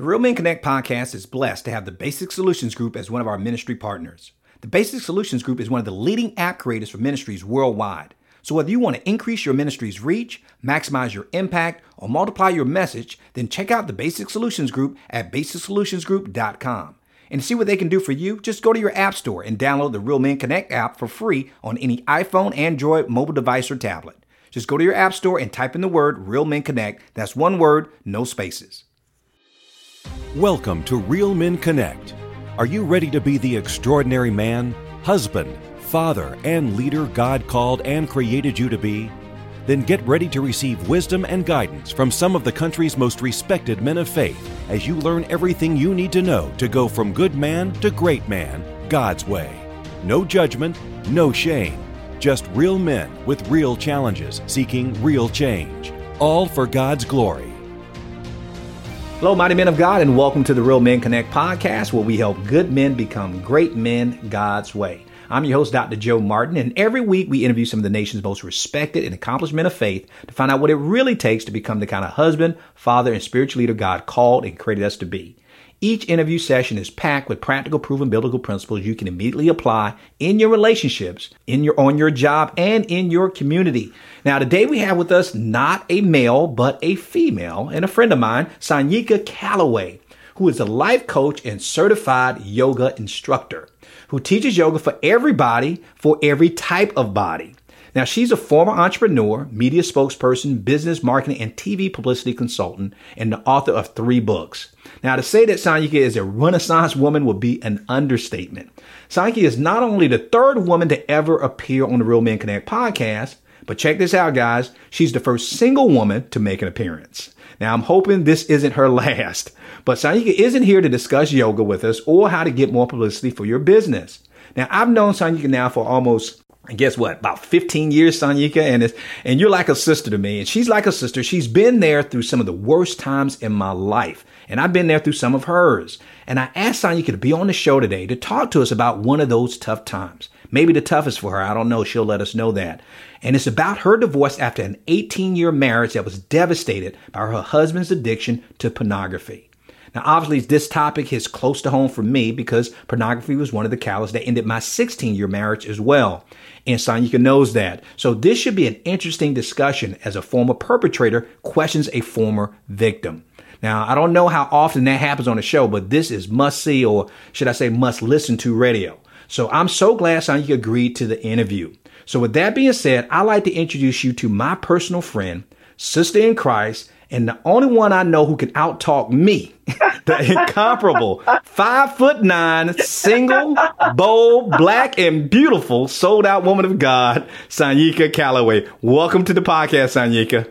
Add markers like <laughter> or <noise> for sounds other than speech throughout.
The Real Men Connect podcast is blessed to have the Basic Solutions Group as one of our ministry partners. The Basic Solutions Group is one of the leading app creators for ministries worldwide. So whether you want to increase your ministry's reach, maximize your impact, or multiply your message, then check out the Basic Solutions Group at basicsolutionsgroup.com. And to see what they can do for you, just go to your app store and download the Real Men Connect app for free on any iPhone, Android, mobile device, or tablet. Just go to your app store and type in the word Real Men Connect. That's one word, no spaces. Welcome to Real Men Connect. Are you ready to be the extraordinary man, husband, father, and leader God called and created you to be? Then get ready to receive wisdom and guidance from some of the country's most respected men of faith as you learn everything you need to know to go from good man to great man God's way. No judgment, no shame. Just real men with real challenges seeking real change. All for God's glory. Hello, mighty men of God, and welcome to the Real Men Connect podcast, where we help good men become great men God's way. I'm your host, Dr. Joe Martin, and every week we interview some of the nation's most respected and accomplished men of faith to find out what it really takes to become the kind of husband, father, and spiritual leader God called and created us to be. Each interview session is packed with practical, proven biblical principles you can immediately apply in your relationships, in your on your job, and in your community. Now, today we have with us not a male, but a female, and a friend of mine, Sanyika Calloway, who is a life coach and certified yoga instructor who teaches yoga for everybody, for every type of body. Now, she's a former entrepreneur, media spokesperson, business marketing, and TV publicity consultant, and the author of three books. Now, to say that Sanyika is a renaissance woman would be an understatement. Sanyika is not only the third woman to ever appear on the Real Men Connect podcast, but check this out, guys. She's the first single woman to make an appearance. Now, I'm hoping this isn't her <laughs> last, but Sanyika isn't here to discuss yoga with us or how to get more publicity for your business. Now, I've known Sanyika now for almost and guess what? About 15 years, Sanyika, and it's, and you're like a sister to me. And she's like a sister. She's been there through some of the worst times in my life. And I've been there through some of hers. And I asked Sanyika to be on the show today to talk to us about one of those tough times. Maybe the toughest for her. I don't know. She'll let us know that. And it's about her divorce after an 18 year marriage that was devastated by her husband's addiction to pornography. Now, obviously, this topic is close to home for me because pornography was one of the catalysts that ended my 16 year marriage as well. And Sanyika knows that. So this should be an interesting discussion as a former perpetrator questions a former victim. Now, I don't know how often that happens on the show, but this is must see, or should I say must listen to radio. So I'm so glad Sanyika agreed to the interview. So with that being said, I'd like to introduce you to my personal friend, sister in Christ, and the only one I know who can outtalk me, <laughs> the incomparable five foot nine, single, bold, black, and beautiful, sold out woman of God, Sanyika Calloway. Welcome to the podcast, Sanyika.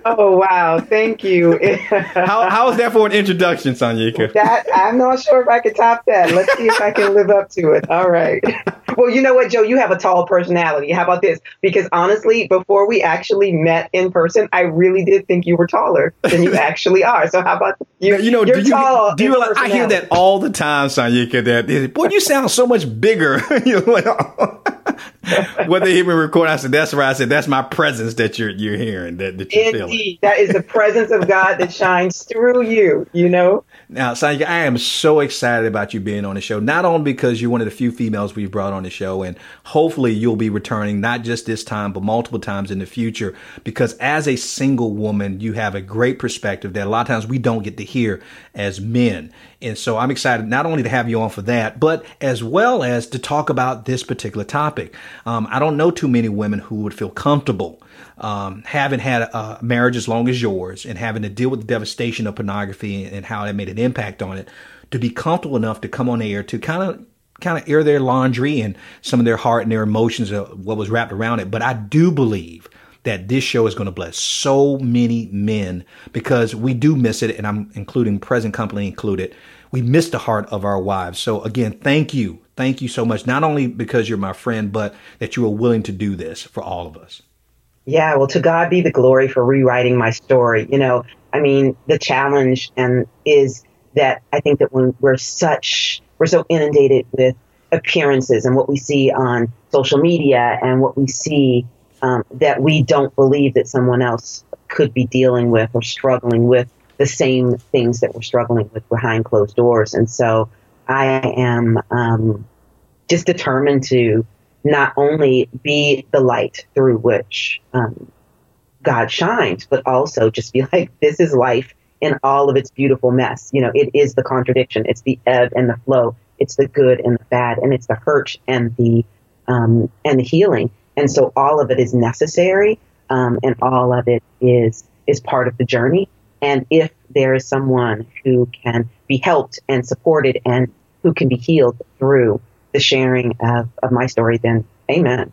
<laughs> oh wow, thank you. how how is that for an introduction, Sanyika? That I'm not sure if I can top that. Let's see if I can live up to it. All right. Well, you know what, Joe, you have a tall personality. How about this? Because honestly, before we actually met in person, I really did think you were taller than you actually are. So how about you? You know, do you, do you realize, I hear that all the time, Sanyika, that boy, you sound so much bigger. <laughs> <laughs> what they hear me record, I said, that's right. I said, that's my presence that you're you're hearing, that, that you're Indeed. feeling. That is the presence of God that shines through you, you know? Now, Sanyika, I am so excited about you being on the show, not only because you're one of the few females we've brought on the show, and hopefully you'll be returning not just this time, but multiple times in the future, because as a single woman, you have a great perspective that a lot of times we don't get to hear as men. And so I'm excited not only to have you on for that, but as well as to talk about this particular topic. Um, I don't know too many women who would feel comfortable um, having had a marriage as long as yours and having to deal with the devastation of pornography and how that made an impact on it to be comfortable enough to come on air to kind of kind of air their laundry and some of their heart and their emotions of what was wrapped around it. But I do believe that this show is going to bless so many men because we do miss it, and I'm including present company included. We miss the heart of our wives. So again, thank you. Thank you so much. Not only because you're my friend, but that you are willing to do this for all of us. Yeah, well, to God be the glory for rewriting my story. You know, I mean, the challenge and is that I think that when we're such, we're so inundated with appearances and what we see on social media and what we see um, that we don't believe that someone else could be dealing with or struggling with the same things that we're struggling with behind closed doors. And so I am um, just determined to not only be the light through which um, God shines, but also just be <laughs> like, this is life in all of its beautiful mess. You know, it is the contradiction, it's the ebb and the flow, it's the good and the bad, and it's the hurt and the um, and the healing. And so all of it is necessary, um, and all of it is is part of the journey. And if there is someone who can be helped and supported and who can be healed through the sharing of, of my story, then amen.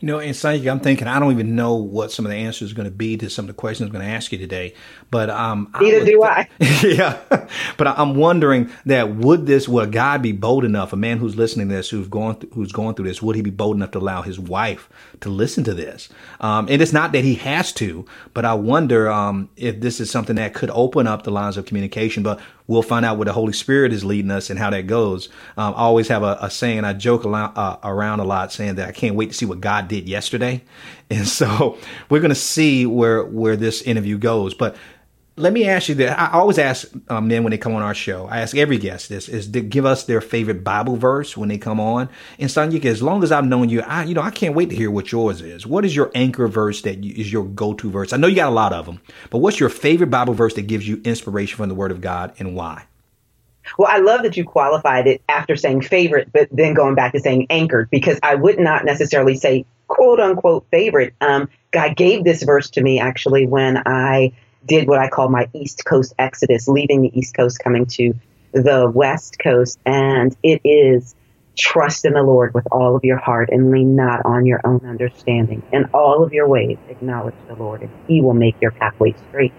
You know, and Sanjay, I'm thinking I don't even know what some of the answers are going to be to some of the questions I'm going to ask you today. But um, neither I do <laughs> I. yeah, but I'm wondering that would this would a guy be bold enough, a man who's listening to this, who's going th- who's going through this, would he be bold enough to allow his wife to listen to this? Um, and it's not that he has to, but I wonder um, if this is something that could open up the lines of communication. But we'll find out where the Holy Spirit is leading us and how that goes. Um, I always have a, a saying, I joke around, uh, around a lot saying that I can't wait to see what God did yesterday. <laughs> And so we're going to see where, where this interview goes. But let me ask you that. I always ask um, men when they come on our show. I ask every guest this: is to give us their favorite Bible verse when they come on. And Sanyika, as long as I've known you, I you know I can't wait to hear what yours is. What is your anchor verse that you, is your go-to verse? I know you got a lot of them, but what's your favorite Bible verse that gives you inspiration from the Word of God, and why? Well, I love that you qualified it after saying favorite, but then going back to saying anchored, because I would not necessarily say quote unquote favorite. Um, God gave this verse to me actually when I did what I call my East Coast exodus, leaving the East Coast, coming to the West Coast. And it is trust in the Lord with all of your heart and lean not on your own understanding. In all of your ways, acknowledge the Lord, and He will make your pathway straight.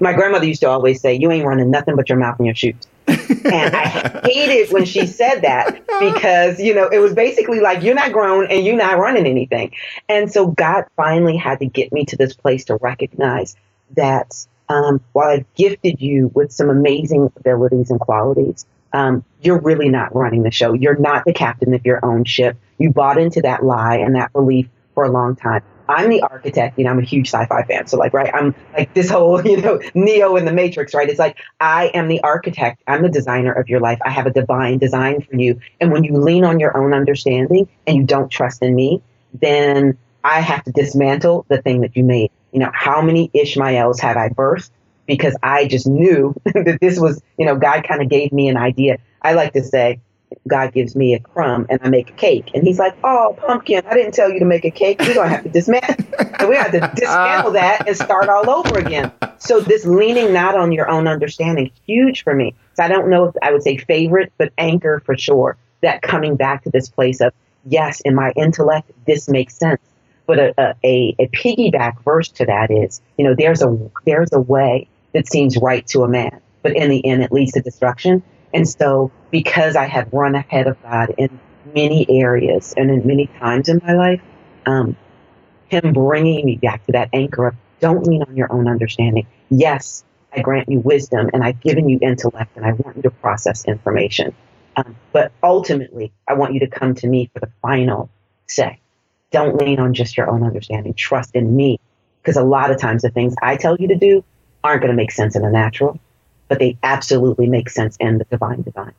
My grandmother used to always say, You ain't running nothing but your mouth and your shoes. and I hated when she said that because, you know, it was basically like, you're not grown and you're not running anything. And so God finally had to get me to this place to recognize that um, while I've gifted you with some amazing abilities and qualities, um, you're really not running the show. You're not the captain of your own ship. You bought into that lie and that belief for a long time. I'm the architect, you know, I'm a huge sci-fi fan. So like, right, I'm like this whole, <laughs> you know, Neo in the Matrix, right? It's like, I am the architect. I'm the designer of your life. I have a divine design for you. And when you lean on your own understanding and you don't trust in me, then I have to dismantle the thing that you made you know, how many Ishmaels have I birthed? Because I just knew <laughs> that this was, you know, God kind of gave me an idea. I like to say, God gives me a crumb and I make a cake. And he's like, Oh, pumpkin, I didn't tell you to make a cake. We're going to have to dismantle. <laughs> we have to <laughs> dismantle that and start all over again. So this leaning not on your own understanding, huge for me. So I don't know if I would say favorite, but anchor for sure. That coming back to this place of, yes, in my intellect, this makes sense. But a, a, a piggyback verse to that is, you know, there's a there's a way that seems right to a man, but in the end it leads to destruction. And so, because I have run ahead of God in many areas and in many times in my life, um, Him bringing me back to that anchor of don't lean on your own understanding. Yes, I grant you wisdom and I've given you intellect and I want you to process information. Um, but ultimately, I want you to come to me for the final say. Don't lean on just your own understanding. Trust in me. Because a lot of times the things I tell you to do aren't going to make sense in the natural, but they absolutely make sense in the divine divine.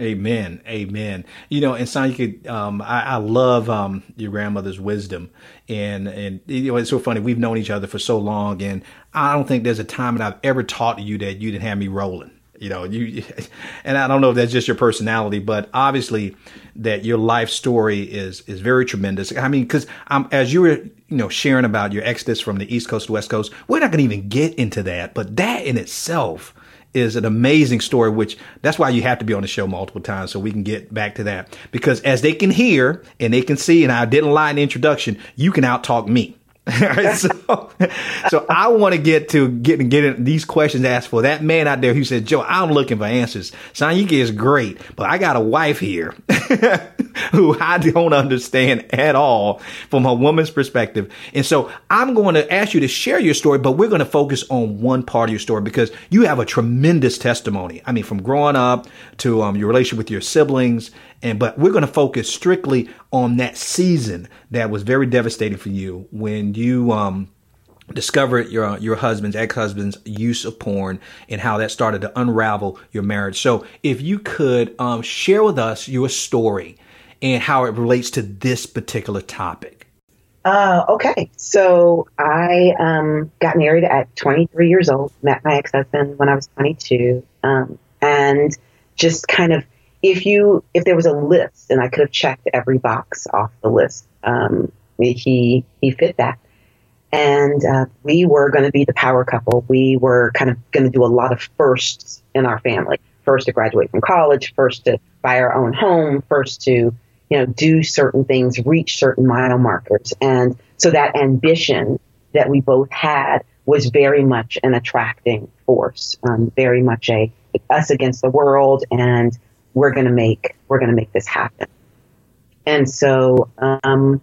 Amen. Amen. You know, and Son, you could, um, I, I love, um, your grandmother's wisdom and, and, you know, it's so funny. We've known each other for so long and I don't think there's a time that I've ever taught you that you didn't have me rolling you know you <laughs> and i don't know if that's just your personality but obviously that your life story is is very tremendous. I mean because i'm as you were you know sharing about your exodus from the east coast to west coast we're not going to even get into that but that in itself is an amazing story which that's why you have to be on the show multiple times so we can get back to that. Because as they can hear and they can see and i didn't lie in the introduction you can out talk <laughs> so, so I want to get to getting getting these questions asked for that man out there who said, Joe, I'm looking for answers. Sanyika is great, but I got a wife here <laughs> who I don't understand at all from a woman's perspective. And so I'm going to ask you to share your story, but we're going to focus on one part of your story because you have a tremendous testimony. I mean, from growing up to um, your relationship with your siblings and but we're going to focus strictly on that season that was very devastating for you when you um discovered your your husband's ex-husband's use of porn and how that started to unravel your marriage. So, if you could um, share with us your story and how it relates to this particular topic. Uh, okay, so I um, got married at 23 years old. Met my ex-husband when I was 22, um, and just kind of if you if there was a list and I could have checked every box off the list, um, he he fit that and uh, we were going to be the power couple. We were kind of going to do a lot of firsts in our family. First to graduate from college, first to buy our own home, first to you know do certain things, reach certain mile markers, and so that ambition that we both had was very much an attracting force, um, very much a us against the world, and we're going to make we're going to make this happen. And so um,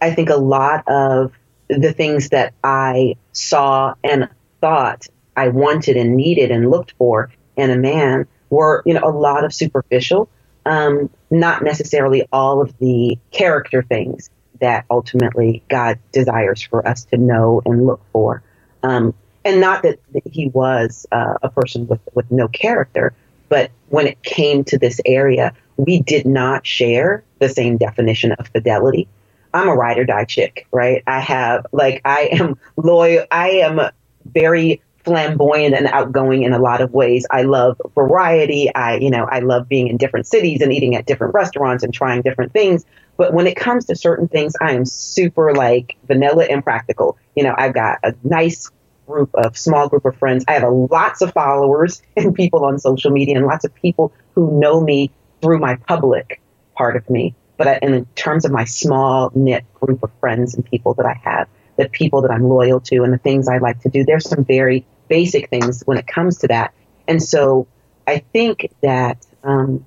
I think a lot of the things that I saw and thought I wanted and needed and looked for in a man were, you know, a lot of superficial, um, not necessarily all of the character things that ultimately God desires for us to know and look for. Um, and not that, he was uh, a person with, with no character, but when it came to this area, we did not share the same definition of fidelity. I'm a ride or die chick, right? I have like I am loyal. I am very flamboyant and outgoing in a lot of ways. I love variety. I, you know, I love being in different cities and eating at different restaurants and trying different things. But when it comes to certain things, I am super like vanilla and practical. You know, I've got a nice group of small group of friends. I have lots of followers <laughs> and people on social media and lots of people who know me through my public part of me. But in terms of my small knit group of friends and people that I have, the people that I'm loyal to and the things I like to do, there's some very basic things when it comes to that. And so I think that um,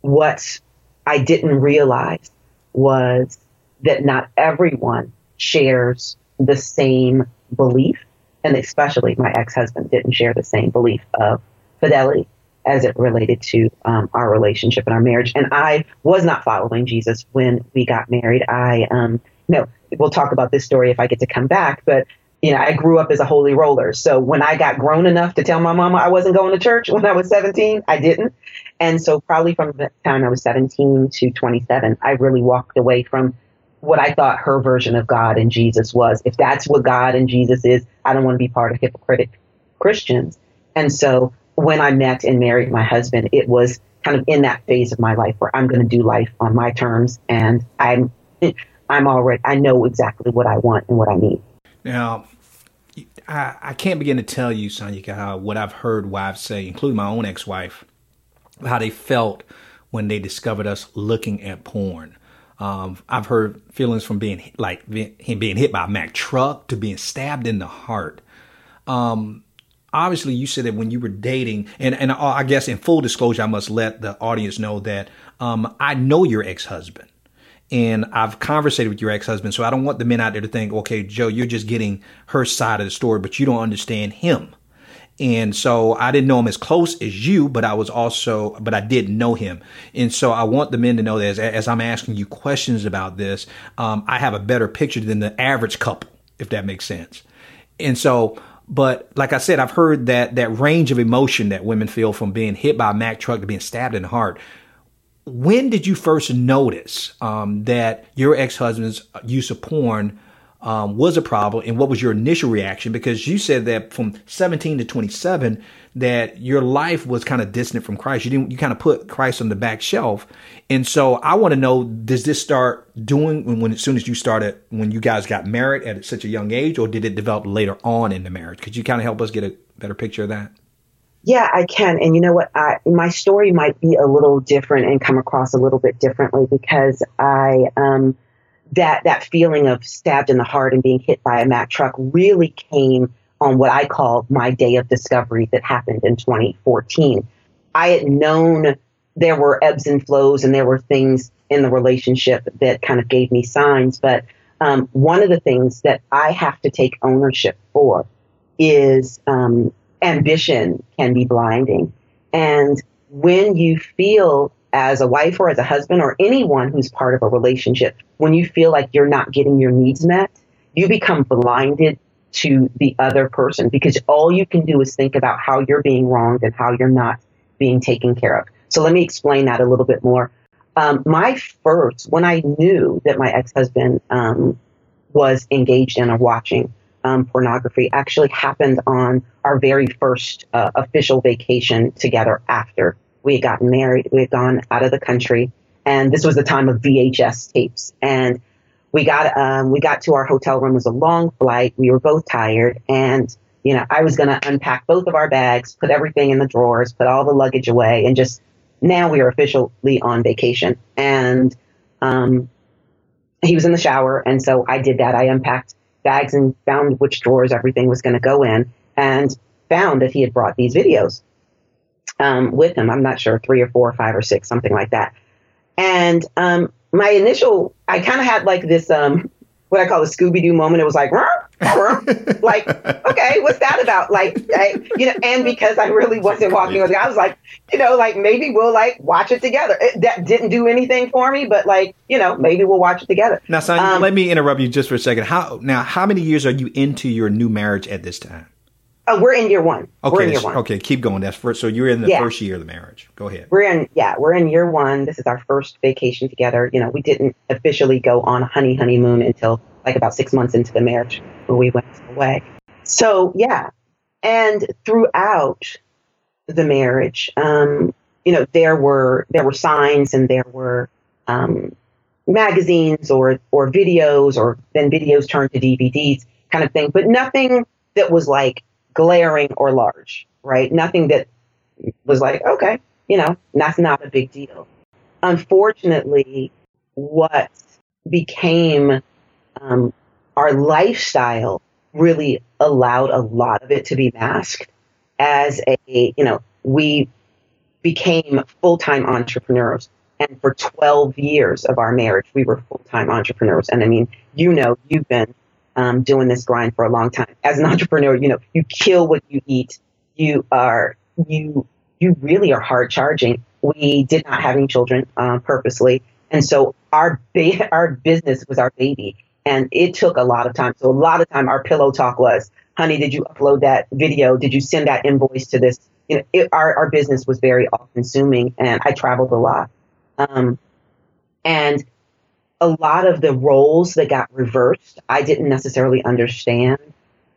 what I didn't realize was that not everyone shares the same belief. And especially my ex husband didn't share the same belief of fidelity as it related to um, our relationship and our marriage. And I was not following Jesus when we got married. I, um, no, we'll talk about this story if I get to come back, but you know, I grew up as a holy roller. So when I got grown enough to tell my mama I wasn't going to church when I was 17, I didn't. And so probably from the time I was 17 to 27, I really walked away from what I thought her version of God and Jesus was. If that's what God and Jesus is, I don't want to be part of hypocritic Christians. And so when I met and married my husband, it was kind of in that phase of my life where I'm going to do life on my terms, and I'm I'm already I know exactly what I want and what I need. Now, I, I can't begin to tell you, Sonya, how what I've heard wives say, including my own ex-wife, how they felt when they discovered us looking at porn. Um, I've heard feelings from being like him being hit by a Mack truck to being stabbed in the heart. Um, obviously you said that when you were dating and, and I guess in full disclosure, I must let the audience know that, um, I know your ex-husband and I've conversated with your ex-husband. So I don't want the men out there to think, okay, Joe, you're just getting her side of the story, but you don't understand him. And so I didn't know him as close as you, but I was also, but I did know him. And so I want the men to know that as, as I'm asking you questions about this, um, I have a better picture than the average couple, if that makes sense. And so but like I said, I've heard that that range of emotion that women feel from being hit by a Mack truck to being stabbed in the heart. When did you first notice um, that your ex husband's use of porn um, was a problem, and what was your initial reaction? Because you said that from 17 to 27, that your life was kind of distant from Christ. You didn't, you kind of put Christ on the back shelf. And so I want to know, does this start doing when, when, as soon as you started, when you guys got married at such a young age, or did it develop later on in the marriage? Could you kind of help us get a better picture of that? Yeah, I can. And you know what? I, my story might be a little different and come across a little bit differently because I, um, that, that feeling of stabbed in the heart and being hit by a Mack truck really came on what I call my day of discovery that happened in 2014. I had known there were ebbs and flows and there were things in the relationship that kind of gave me signs. But um, one of the things that I have to take ownership for is um, ambition can be blinding. And when you feel as a wife or as a husband or anyone who's part of a relationship, when you feel like you're not getting your needs met, you become blinded to the other person because all you can do is think about how you're being wronged and how you're not being taken care of. So let me explain that a little bit more. Um, my first, when I knew that my ex husband um, was engaged in or watching um, pornography, actually happened on our very first uh, official vacation together after we had gotten married. We had gone out of the country, and this was the time of VHS tapes. And we got um, we got to our hotel room. It was a long flight. We were both tired, and you know I was going to unpack both of our bags, put everything in the drawers, put all the luggage away, and just now we are officially on vacation. And um, he was in the shower, and so I did that. I unpacked bags and found which drawers everything was going to go in, and found that he had brought these videos um, with him. I'm not sure, three or four or five or six, something like that. And um, my initial, I kind of had like this, um, what I call a Scooby Doo moment. It was like, <laughs> like, okay, what's that about? Like, I, you know, and because I really wasn't walking with it, I was like, you know, like maybe we'll like watch it together. It, that didn't do anything for me, but like, you know, maybe we'll watch it together. Now, son, um, let me interrupt you just for a second. How now? How many years are you into your new marriage at this time? Oh, we're in year one. Okay, we're in year one. okay, keep going. That's first. So you're in the yeah. first year of the marriage. Go ahead. We're in, yeah, we're in year one. This is our first vacation together. You know, we didn't officially go on honey honeymoon until like about six months into the marriage when we went away. So yeah, and throughout the marriage, um, you know, there were there were signs and there were um, magazines or or videos or then videos turned to DVDs kind of thing, but nothing that was like glaring or large, right? Nothing that was like, okay, you know, that's not a big deal. Unfortunately, what became um, our lifestyle really allowed a lot of it to be masked as a, you know, we became full time entrepreneurs. And for 12 years of our marriage, we were full time entrepreneurs. And I mean, you know, you've been um, doing this grind for a long time. As an entrepreneur, you know, you kill what you eat. You are, you, you really are hard charging. We did not have any children uh, purposely. And so our, ba- our business was our baby. And it took a lot of time. So a lot of time our pillow talk was, honey, did you upload that video? Did you send that invoice to this? You know, it, our, our business was very all consuming and I traveled a lot. Um, and a lot of the roles that got reversed, I didn't necessarily understand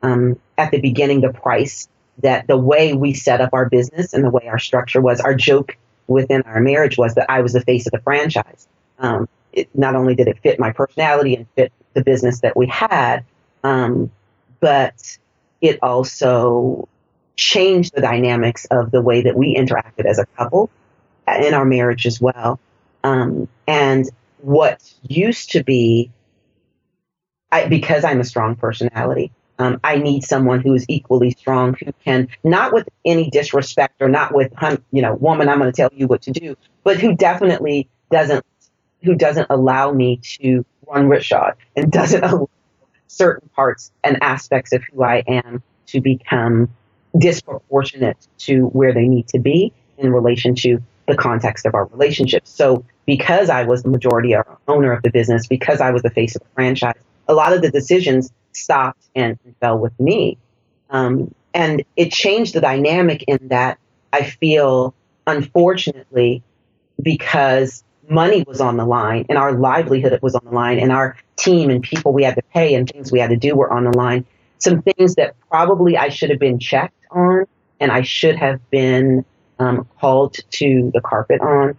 um, at the beginning the price that the way we set up our business and the way our structure was. Our joke within our marriage was that I was the face of the franchise. Um, it, not only did it fit my personality and fit the business that we had, um, but it also changed the dynamics of the way that we interacted as a couple in our marriage as well. Um, and what used to be, I, because I'm a strong personality, um, I need someone who is equally strong, who can, not with any disrespect or not with, you know, woman, I'm going to tell you what to do, but who definitely doesn't, who doesn't allow me to run Richard and doesn't <laughs> allow certain parts and aspects of who I am to become disproportionate to where they need to be in relation to the context of our relationship. So because I was the majority owner of the business, because I was the face of the franchise, a lot of the decisions stopped and, fell with me. Um, and it changed the dynamic in that I feel, unfortunately, because money was on the line and our livelihood was on the line and our team and people we had to pay and things we had to do were on the line. Some things that probably I should have been checked on and I should have been um, called to the carpet on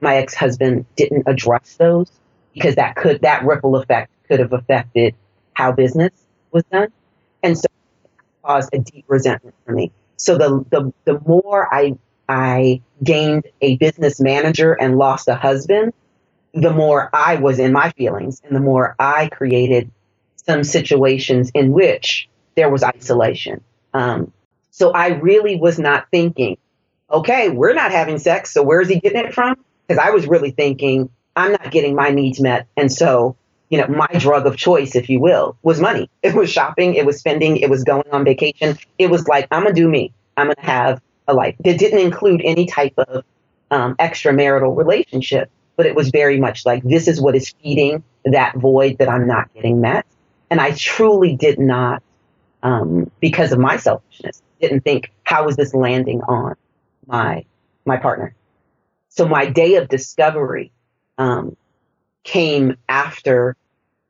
my ex-husband didn't address those because that could that ripple effect could have affected how business was done. And so caused a deep resentment for me. So the the, the more i i gained a business manager and lost a husband the more i was in my feelings and the more i created some situations in which there was isolation. Um, so i really was not thinking okay we're not having sex so where's he getting it from because I was really thinking I'm not getting my needs met. And so, you know, my drug of choice, if you will, was money. <laughs> It was shopping, it was spending, it was going on vacation. It was like, I'm to do me. I'm to have a life that didn't include any type of um, extramarital relationship, but it was very much like, this is what is feeding that void that I'm not getting met. And I truly did not um, because of my selfishness. Didn't think how was this landing on my my partner. So my day of discovery um, came after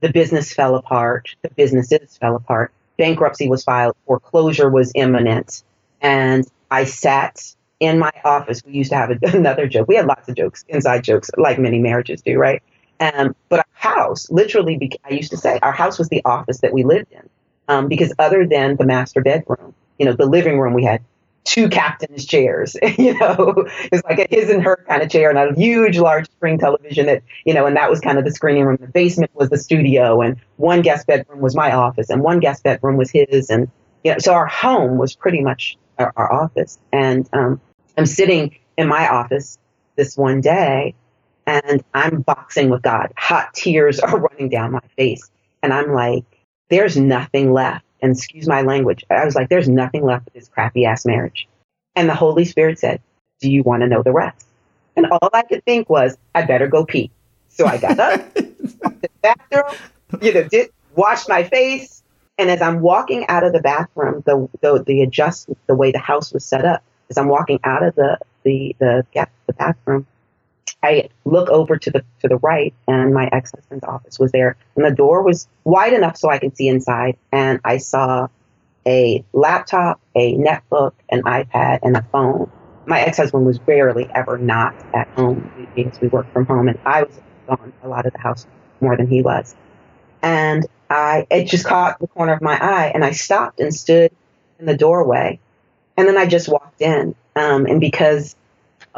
the business fell apart, the businesses fell apart, bankruptcy was filed, foreclosure was imminent, and I sat in my office. We used to have <laughs> another joke. We had lots of jokes, inside jokes, like many marriages do, right? Um, but our house, literally, I used to say, our house was the office that we lived in. Um, because other than the master bedroom, you know, the living room, we had two captain's chairs. <laughs> you know, it's like a his and her kind of chair and a huge, large screen television that, you know, and that was kind of the screening room. The basement was the studio, and one guest bedroom was my office, and one guest bedroom was his. And, you know, so our home was pretty much our, our office. And um, I'm sitting in my office this one day and I'm boxing with God. Hot tears <laughs> are running down my face. And I'm like, there's nothing left. And excuse my language. I was like, there's nothing left of this crappy ass marriage. And the Holy Spirit said, do you want to know the rest? And all I could think was, I better go pee. So I got up, the bathroom, you know, did, washed my face. And as I'm walking out of the bathroom, the, the, the adjustment, the way the house was set up, as I'm walking out of the, the, the, the bathroom, I look over to the to the right, and my ex husband's office was there, and the door was wide enough so I could see inside. And I saw a laptop, a netbook, an iPad, and a phone. My ex husband was rarely ever not at home because we worked from home, and I was gone a lot of the house more than he was. And I it just caught the corner of my eye, and I stopped and stood in the doorway, and then I just walked in. Um, and because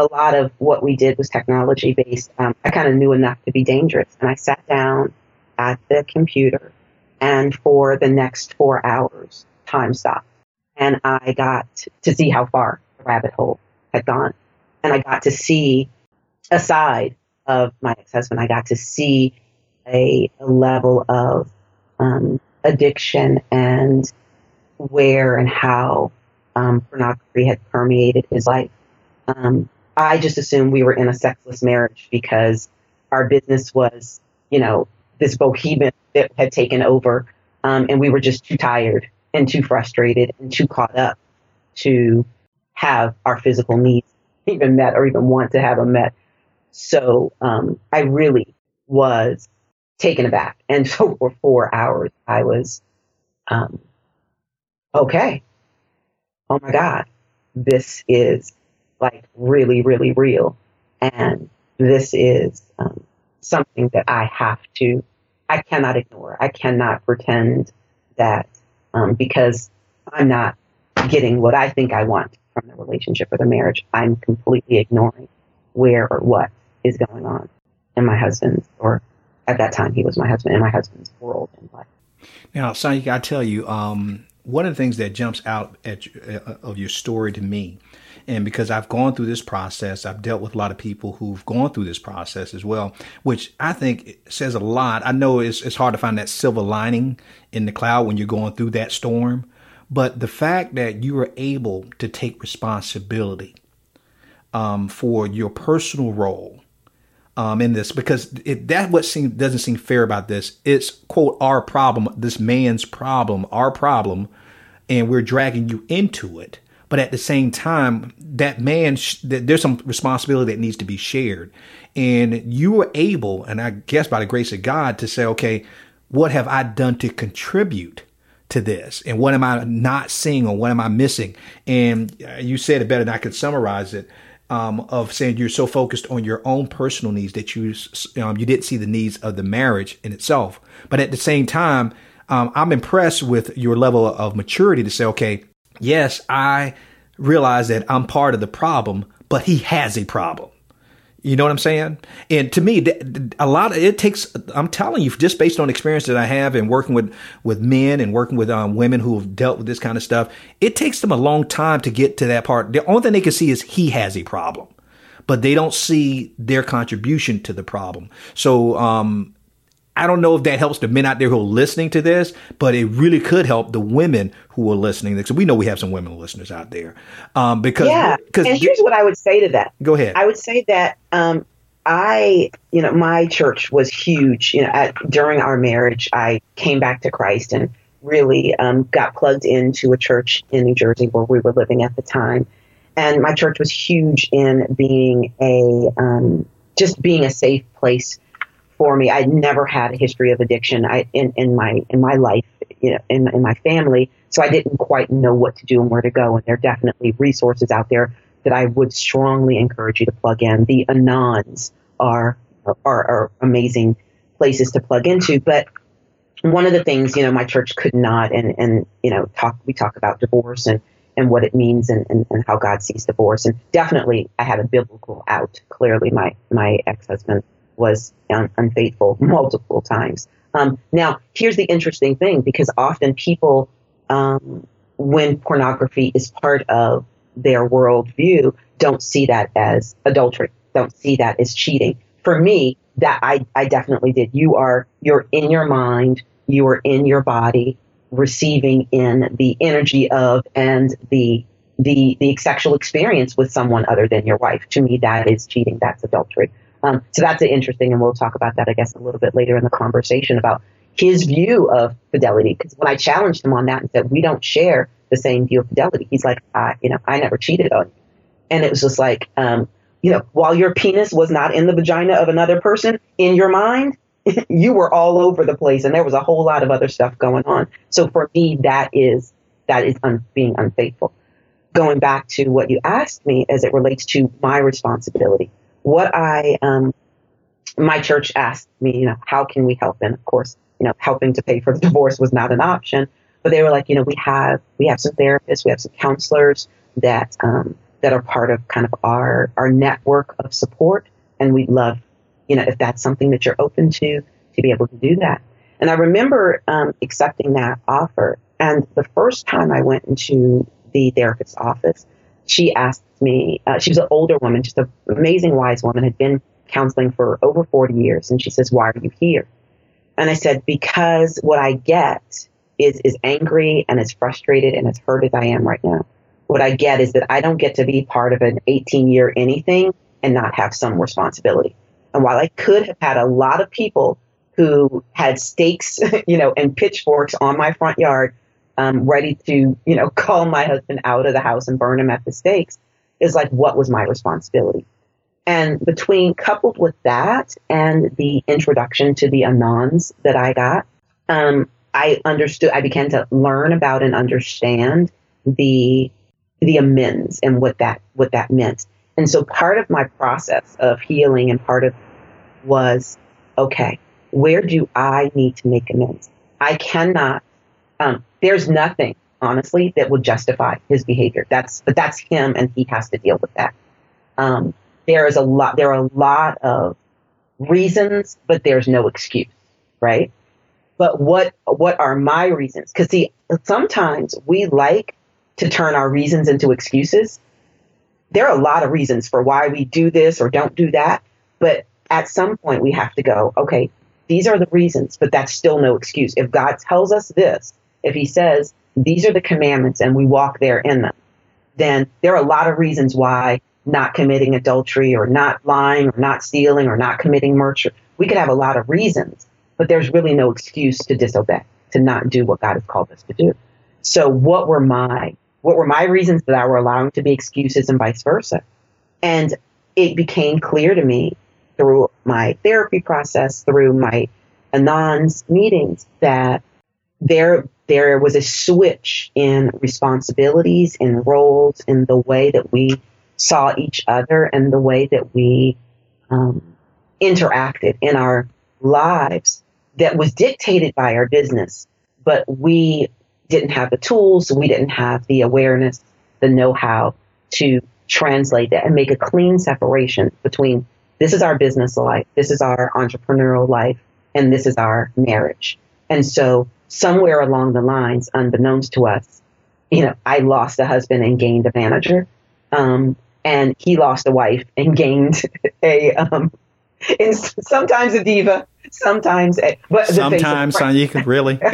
a lot of what we did was technology based. Um, I kind of knew enough to be dangerous. And I sat down at the computer, and for the next four hours, time stopped. And I got to see how far the rabbit hole had gone. And I got to see a side of my ex husband. I got to see a, a level of um, addiction and where and how um, pornography had permeated his life. Um, I just assumed we were in a sexless marriage because our business was, you know, this bohemian that had taken over, um, and we were just too tired and too frustrated and too caught up to have our physical needs even met or even want to have them met. So um, I really was taken aback, and so <laughs> for four hours I was, um, okay, oh my God, this is like really, really real. And this is um, something that I have to, I cannot ignore. I cannot pretend that um, because I'm not getting what I think I want from the relationship or the marriage, I'm completely ignoring where or what is going on in my husband's, or at that time he was my husband, in my husband's world and life. Now, Sonia, I tell you, um, one of the things that jumps out at, uh, of your story to me and because I've gone through this process, I've dealt with a lot of people who've gone through this process as well, which I think says a lot. I know it's, it's hard to find that silver lining in the cloud when you're going through that storm, but the fact that you are able to take responsibility um, for your personal role um, in this, because it, that what seem, doesn't seem fair about this. It's quote our problem, this man's problem, our problem, and we're dragging you into it but at the same time, that man, there's some responsibility that needs to be shared. And you were able, and I guess by the grace of God, to say, okay, what have I done to contribute to this? And what am I not seeing or what am I missing? And you said it better than I could summarize it. Um, of saying you're so focused on your own personal needs that you um, you didn't see the needs of the marriage in itself. But at the same time, um, I'm impressed with your level of maturity to say, okay, yes, I realize that I'm part of the problem, but he has a problem. You know what I'm saying? And to me, a lot of it takes. I'm telling you, just based on experience that I have in working with with men and working with um, women who have dealt with this kind of stuff, it takes them a long time to get to that part. The only thing they can see is he has a problem, but they don't see their contribution to the problem. So, um, I don't know if that helps the men out there who are listening to this, but it really could help the women who are listening. Because we know we have some women listeners out there. Um, because yeah, because and here's what I would say to that. Go ahead. I would say that um, I, you know, my church was huge. You know, at, during our marriage, I came back to Christ, and really um, got plugged into a church in New Jersey where we were living at the time. And my church was huge in being a um, just being a safe place for me. I'd never had a history of addiction I, in, in my in my life, you know, in, in my family. So I didn't quite know what to do and where to go. And there are definitely resources out there that I would strongly encourage you to plug in. The Anons are are, are amazing places to plug into. But one of the things, you know, my church could not, and, and you know, talk, we talk about divorce and, and what it means and, and, and how God sees divorce. And definitely I had a biblical out. Clearly my, my ex-husband was un- unfaithful <laughs> multiple times. Um, now, here's the interesting thing because often people, um, when pornography is part of their worldview, don't see that as adultery, don't see that as cheating. For me, that I, I definitely did. You are, you're in your mind, you are in your body, receiving in the energy of and the, the, the sexual experience with someone other than your wife. To me, that is cheating. That's adultery. Um, so that's interesting, and we'll talk about that, I guess, a little bit later in the conversation about his view of fidelity. Because when I challenged him on that and said, we don't share the same view of fidelity, he's like, I, you know, I never cheated on you. And it was just like, um, you know, while your penis was not in the vagina of another person, in your mind, <laughs> you were all over the place, and there was a whole lot of other stuff going on. So for me, that is that is un- being unfaithful. Going back to what you asked me as it relates to my responsibility, what I um, my church asked me, you know, how can we help? And of course, you know, helping to pay for the <laughs> divorce was not an option. But they were like, you know, we have we have some therapists, we have some counselors that um, that are part of kind of our, our network of support. And we'd love, you know, if that's something that you're open to, to be able to do that. And I remember um, accepting that offer. And the first time I went into the therapist's office, she asked me, uh, she was an older woman, just an amazing wise woman, had been counseling for over 40 years. And she says, Why are you here? And I said, Because what I get is, is angry and as frustrated and as hurt as I am right now what I get is that I don't get to be part of an 18 year anything and not have some responsibility. And while I could have had a lot of people who had stakes, <laughs> you know, and pitchforks on my front yard, um, ready to, you know, <laughs> call my husband out of the house and burn him at the stakes, is like, what was my responsibility? And between coupled with that and the introduction to the Anons that I got, um, I understood, I began to learn about and understand the the amends and what that what that meant. And so part of my process of healing and part of was okay, where do I need to make amends? I cannot. Um, there's nothing honestly that would justify his behavior. That's but that's him, and he has to deal with that. Um, there is a lot. There are a lot of reasons, but there's no excuse, right? But what what are my reasons? Because see, sometimes we like to turn our reasons into excuses. There are a lot of reasons for why we do this or don't do that. But at some point, we have to go, okay, these are the reasons, but that's still no excuse. If God tells us this, if He says, these are the commandments and we walk there in them, then there are a lot of reasons why not committing adultery or not lying or not stealing or not committing murder. We could have a lot of reasons, but there's really no excuse to disobey, to not do what God has called us to do. So, what were my what were my reasons that I were allowing to be excuses and vice versa? And it became clear to me through my therapy process, through my Anons meetings, that there there was a switch in responsibilities, in roles, in the way that we saw each other, and the way that we um, interacted in our lives that was dictated by our business. But we didn't have the tools, we didn't have the awareness, the know how to translate that and make a clean separation between this is our business life, this is our entrepreneurial life, and this is our marriage. And so, somewhere along the lines, unbeknownst to us, you know, I lost a husband and gained a manager. Um, and he lost a wife and <laughs> gained a um, and sometimes a diva, sometimes a, but sometimes you could really, <laughs> <laughs>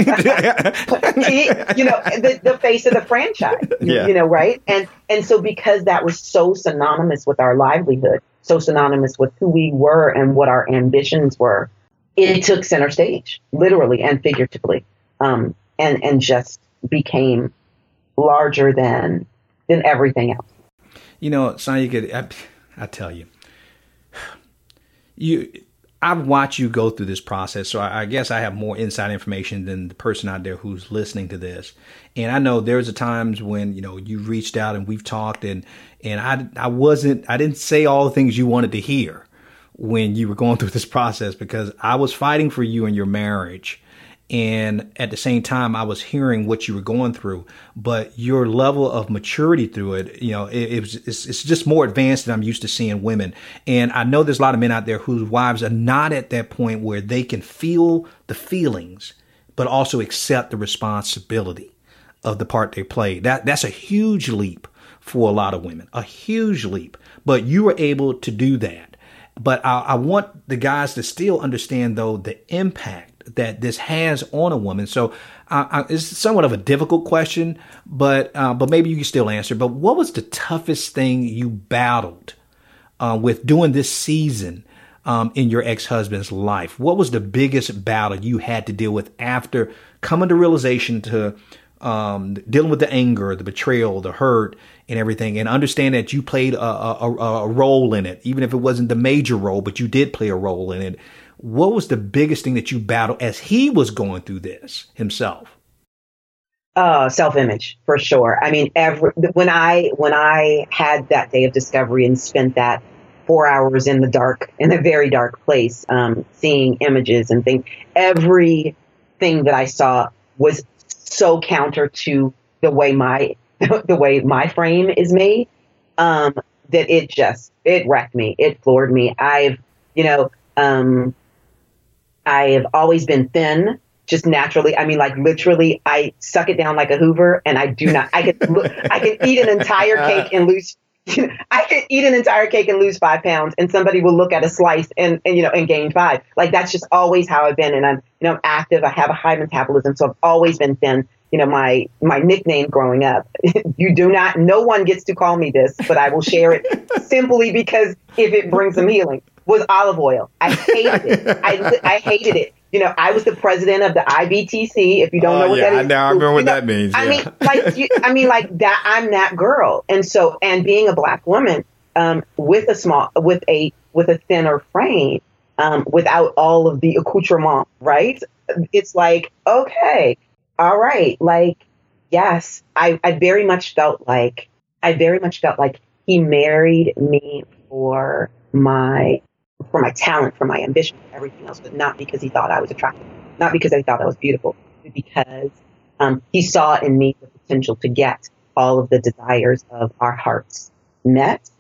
he, you know, the, the face of the franchise, yeah. you know, right? And and so because that was so synonymous with our livelihood, so synonymous with who we were and what our ambitions were, it took center stage, literally and figuratively. Um, and and just became larger than than everything else. You know, could I, I tell you, you I've watched you go through this process, so I, I, guess I have more inside information than the person out there who's listening to this. And I know there's a times when you know you reached out and we've talked, and and I I wasn't I didn't say all the things you wanted to hear when you were going through this process because I was fighting for you and your marriage, and at the same time i was hearing what you were going through but your level of maturity through it you know it, it was it's, it's, just more advanced than i'm used to seeing women. And i know there's a lot of men out there whose wives are not at that point where they can feel the feelings but also accept the responsibility of the part they play. That that's a huge leap for a lot of women a huge leap but you were able to do that. But I, I want the guys to still understand though the impact that this has on a woman. So uh, it's somewhat of a difficult question, but uh, but maybe you can still answer. But what was the toughest thing you battled uh, with doing this season um, in your ex husband's life? What was the biggest battle you had to deal with after coming to realization to um, dealing with the anger, the betrayal, the hurt, and everything, and understand that you played a, a, a role in it, even if it wasn't the major role, but you did play a role in it what was the biggest thing that you battled as he was going through this himself? Uh, self-image for sure. I mean, every when I when I had that day of discovery and spent that four hours in the dark <laughs> in a very dark place, um, seeing images and things, everything that I saw was so counter to the way my <laughs> the way my frame is made um, that it just it wrecked me. It floored me. I've you know um, I have always been thin, just naturally. I mean, like literally, I suck it down like a Hoover, and I do not. I can I can eat an entire <laughs> cake and lose. I can eat an entire cake and lose five pounds, and somebody will look at a slice and, and you know and gain five. Like that's just always how I've been, and I'm you know I'm active. I have a high metabolism, so I've always been thin. You know my my nickname growing up. <laughs> you do not. No one gets to call me this, but I will share it <laughs> simply because if it brings some healing was olive oil. I hated it. I, I hated it. You know, I was the president of the IBTC. If you don't know what yeah, that is, now I remember what know, that means. Yeah. I mean, like, you, I mean, like that. I'm that girl, and so, and being a black woman um, with a small, with a with a thinner frame, um, without all of the accoutrement, right? It's like, okay, all right, like, yes, I, I very much felt like, I very much felt like he married me for my for my talent, for my ambition, for everything else, but not because he thought I was attractive, not because I thought I was beautiful, but because um, he saw in me the potential to get all of the desires of our hearts met.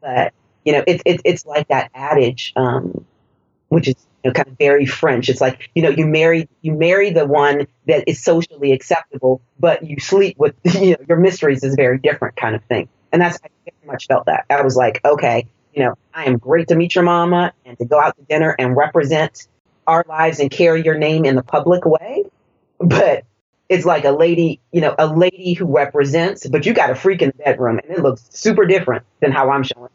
But you know, it's it's it's like that adage, um, which is know, kind of very French. It's like you know, you marry you marry the one that is socially acceptable, but you sleep with <laughs> you know your mysteries is very different kind of thing. And that's I very much felt that. I was like, okay, you know, I am great to meet your mama and to go out to dinner and represent our lives and carry your name in the public way. But it's like a lady, you know, a lady who represents, but you got a freak in the bedroom and it looks super different than how I'm showing.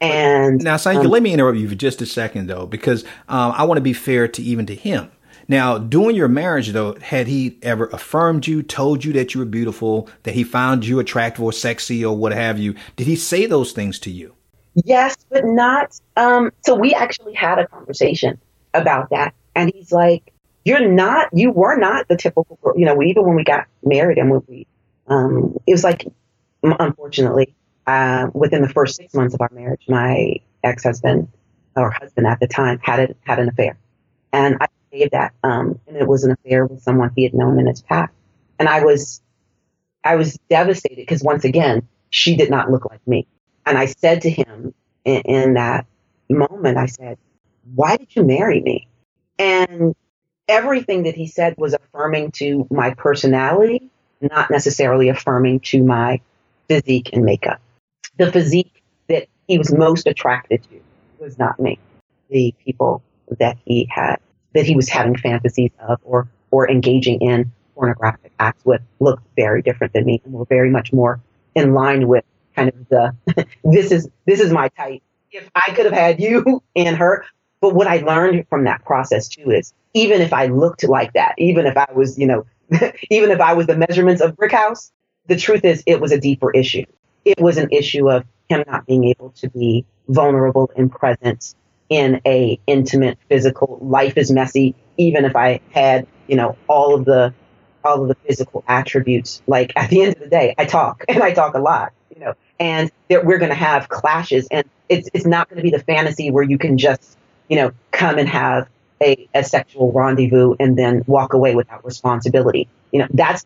And now, Sanyika, um, let me interrupt you for just a second though, because um, I want to be fair to even to him. Now, during your marriage, though, had he ever affirmed you, told you that you were beautiful, that he found you attractive or sexy or what have you? Did he say those things to you? Yes, but not. Um, so we actually had a conversation about that, and he's like, "You're not. You were not the typical. You know, even when we got married and when we, um, it was like, unfortunately, uh, within the first six months of our marriage, my ex-husband or husband at the time had a, had an affair, and I saved that. Um, and it was an affair with someone he had known in his past, and I was, I was devastated because once again, she did not look like me. And I said to him in, in that moment, I said, Why did you marry me? And everything that he said was affirming to my personality, not necessarily affirming to my physique and makeup. The physique that he was most attracted to was not me. The people that he had, that he was having fantasies of or, or engaging in pornographic acts with looked very different than me and were very much more in line with kind of the <laughs> this is this is my type. If I could have had you <laughs> and her, but what I learned from that process too is even if I looked like that, even if I was, you know, <laughs> even if I was the measurements of brick house, the truth is it was a deeper issue. It was an issue of him not being able to be vulnerable and present in a intimate physical life is messy even if i had you know all of the all of the physical attributes. Like at the end of the day i talk <laughs> and i talk a lot you know and that we're going to have clashes and it's it's not going to be the fantasy where you can just you know come and have a, a sexual rendezvous and then walk away without responsibility. You know that's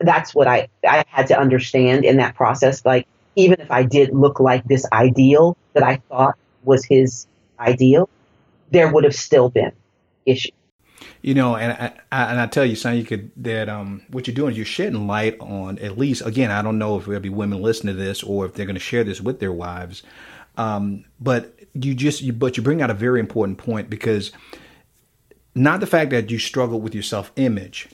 that's what i i had to understand in that process. Like even if i did look like this ideal that i thought was his ideal, there would have still been issues. You know, and I, I, and I tell you, son, you could that um what you're doing is you're shedding light on at least again. I don't know if there'll be women listening to this or if they're going to share this with their wives, um, but you just you but you bring out a very important point because not the fact that you struggle with your self image,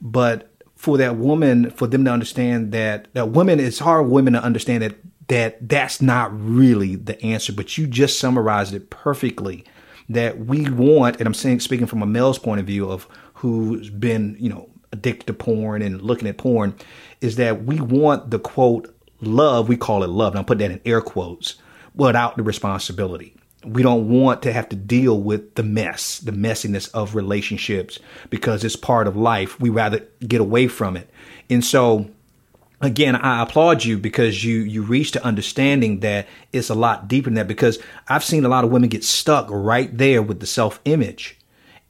but for that woman for them to understand that that women it's hard women to understand that that that's not really the answer, but you just summarized it perfectly. That we want, and I'm saying speaking from a male's point of view of who's been, you know, addicted to porn and looking at porn, is that we want the quote love, we call it love, and I'll put that in air quotes, without the responsibility. We don't want to have to deal with the mess, the messiness of relationships because it's part of life. We rather get away from it. And so again, I applaud you because you you reach to understanding that it's a lot deeper than that. Because I've seen a lot of women get stuck right there with the self image,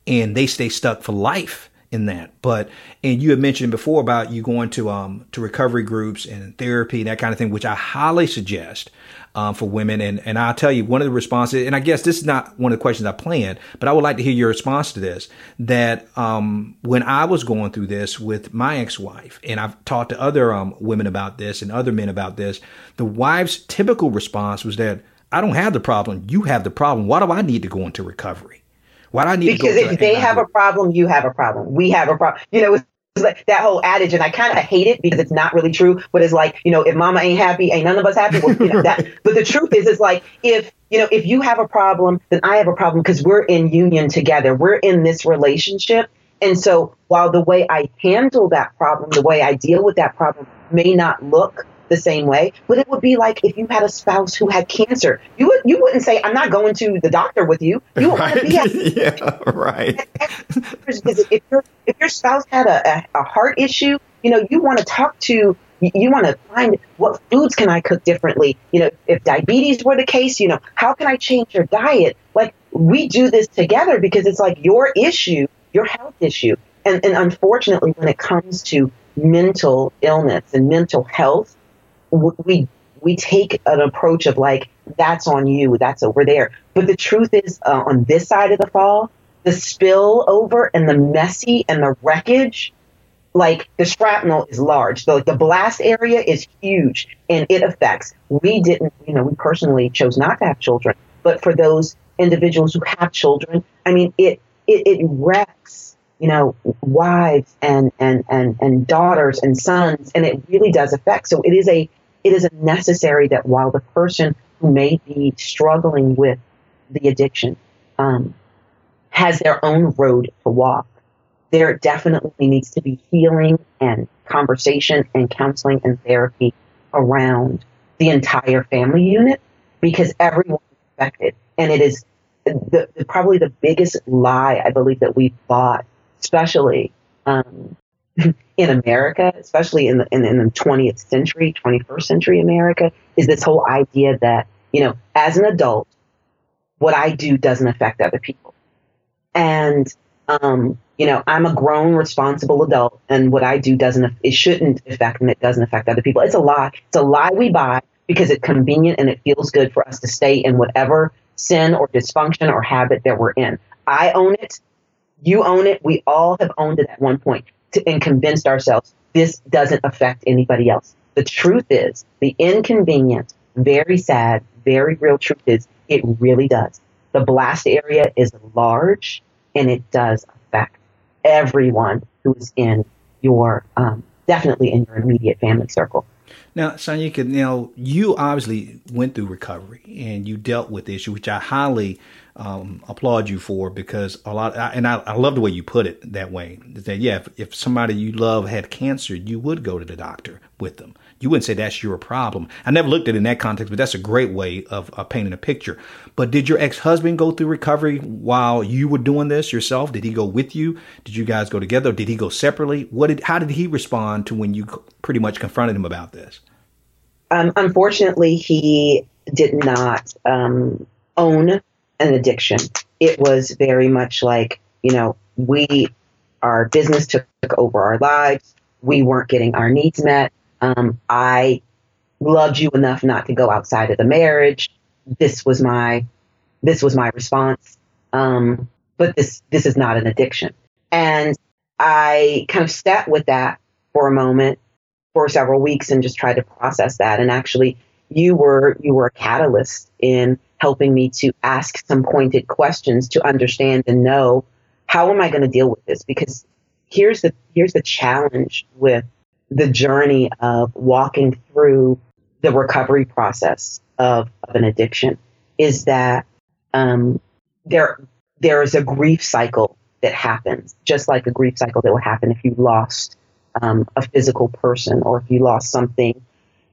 and they stay stuck for life in that. But and you had mentioned before about you going to um to recovery groups and therapy and that kind of thing, which I highly suggest um, for women. And and I'll tell you one of the responses, and I guess this is not one of the questions I planned, but I would like to hear your response to this. That um, when I was going through this with my ex-wife, and I've talked to other um, women about this and other men about this, the wife's typical response was that I don't have the problem, you have the problem. Why do I need to go into recovery? Why do I need because to go? Because if they have a problem, you have a problem. We have a problem. You know, it's like that whole adage, and I kind of hate it because it's not really true. But it's like, you know, if mama ain't happy, ain't none of us happy. Well, you know, that. <laughs> But the truth is, it's like if you know, if you have a problem, then I have a problem because we're in union together. We're in this relationship. And so while the way I handle that problem, the way I deal with that problem may not look the same way. But it would be like if you had a spouse who had cancer. You would you wouldn't say, "I'm not going to the doctor with you." You would right. want to be at <laughs> yeah, right. if your if your spouse had a, a, a heart issue, you know, you want to talk to you want to find what foods can I cook differently? You know, if diabetes were the case, you know, how can I change your diet? Like we do this together because it's like your issue, your health issue. And, and unfortunately, when it comes to mental illness and mental health, we we take an approach of like that's on you, that's over there. But the truth is, uh, on this side of the fall, the spill over and the messy and the wreckage, like the shrapnel is large. So the blast area is huge and it affects. We didn't, you know, we personally chose not to have children, but for those individuals who have children, I mean, it it, it wrecks, you know, wives and and and and daughters and sons, and it really does affect. So it is a it is necessary that while the person who may be struggling with the addiction um, has their own road to walk, there definitely needs to be healing and conversation and counseling and therapy around the entire family unit because everyone is affected. And it is the, the, probably the biggest lie I believe that we've bought, especially um, <laughs> in America, especially in the, in, in the 20th century, 21st century America, is this whole idea that, you know, as an adult, what I do doesn't affect other people. And, um, you know, I'm a grown, responsible adult, and what I do doesn't, it shouldn't affect me. It doesn't affect other people. It's a lie. It's a lie we buy because it's convenient and it feels good for us to stay in whatever sin or dysfunction or habit that we're in. I own it. You own it. We all have owned it at one point to, and convinced ourselves this doesn't affect anybody else. The truth is, the inconvenient, very sad, very real truth is it really does. The blast area is large and it does affect everyone who is in your, um, definitely in your immediate family circle. Now, Sanyika, now you obviously went through recovery and you dealt with the issue, which I highly um, applaud you for because a lot, and I, I, love the way you put it that way. That yeah, if, if somebody you love had cancer, you would go to the doctor with them. You wouldn't say that's your problem. I never looked at it in that context, but that's a great way of, of painting a picture. But did your ex husband go through recovery while you were doing this yourself? Did he go with you? Did you guys go together? Did he go separately? What did? How did he respond to when you pretty much confronted him about this? Um, unfortunately, he did not um, own an addiction. It was very much like, you know, we, our business took over our lives. We weren't getting our needs met. Um, I loved you enough not to go outside of the marriage. This was my, this was my response. Um, but this, this is not an addiction. And I kind of sat with that for a moment for several weeks and just tried to process that. And actually, you were, you were a catalyst in helping me to ask some pointed questions to understand and know how am I going to deal with this? Because here's the here's the challenge with the journey of walking through the recovery process of, of an addiction is that um, there there is a grief cycle that happens, just like a grief cycle that would happen if you lost um, a physical person or if you lost something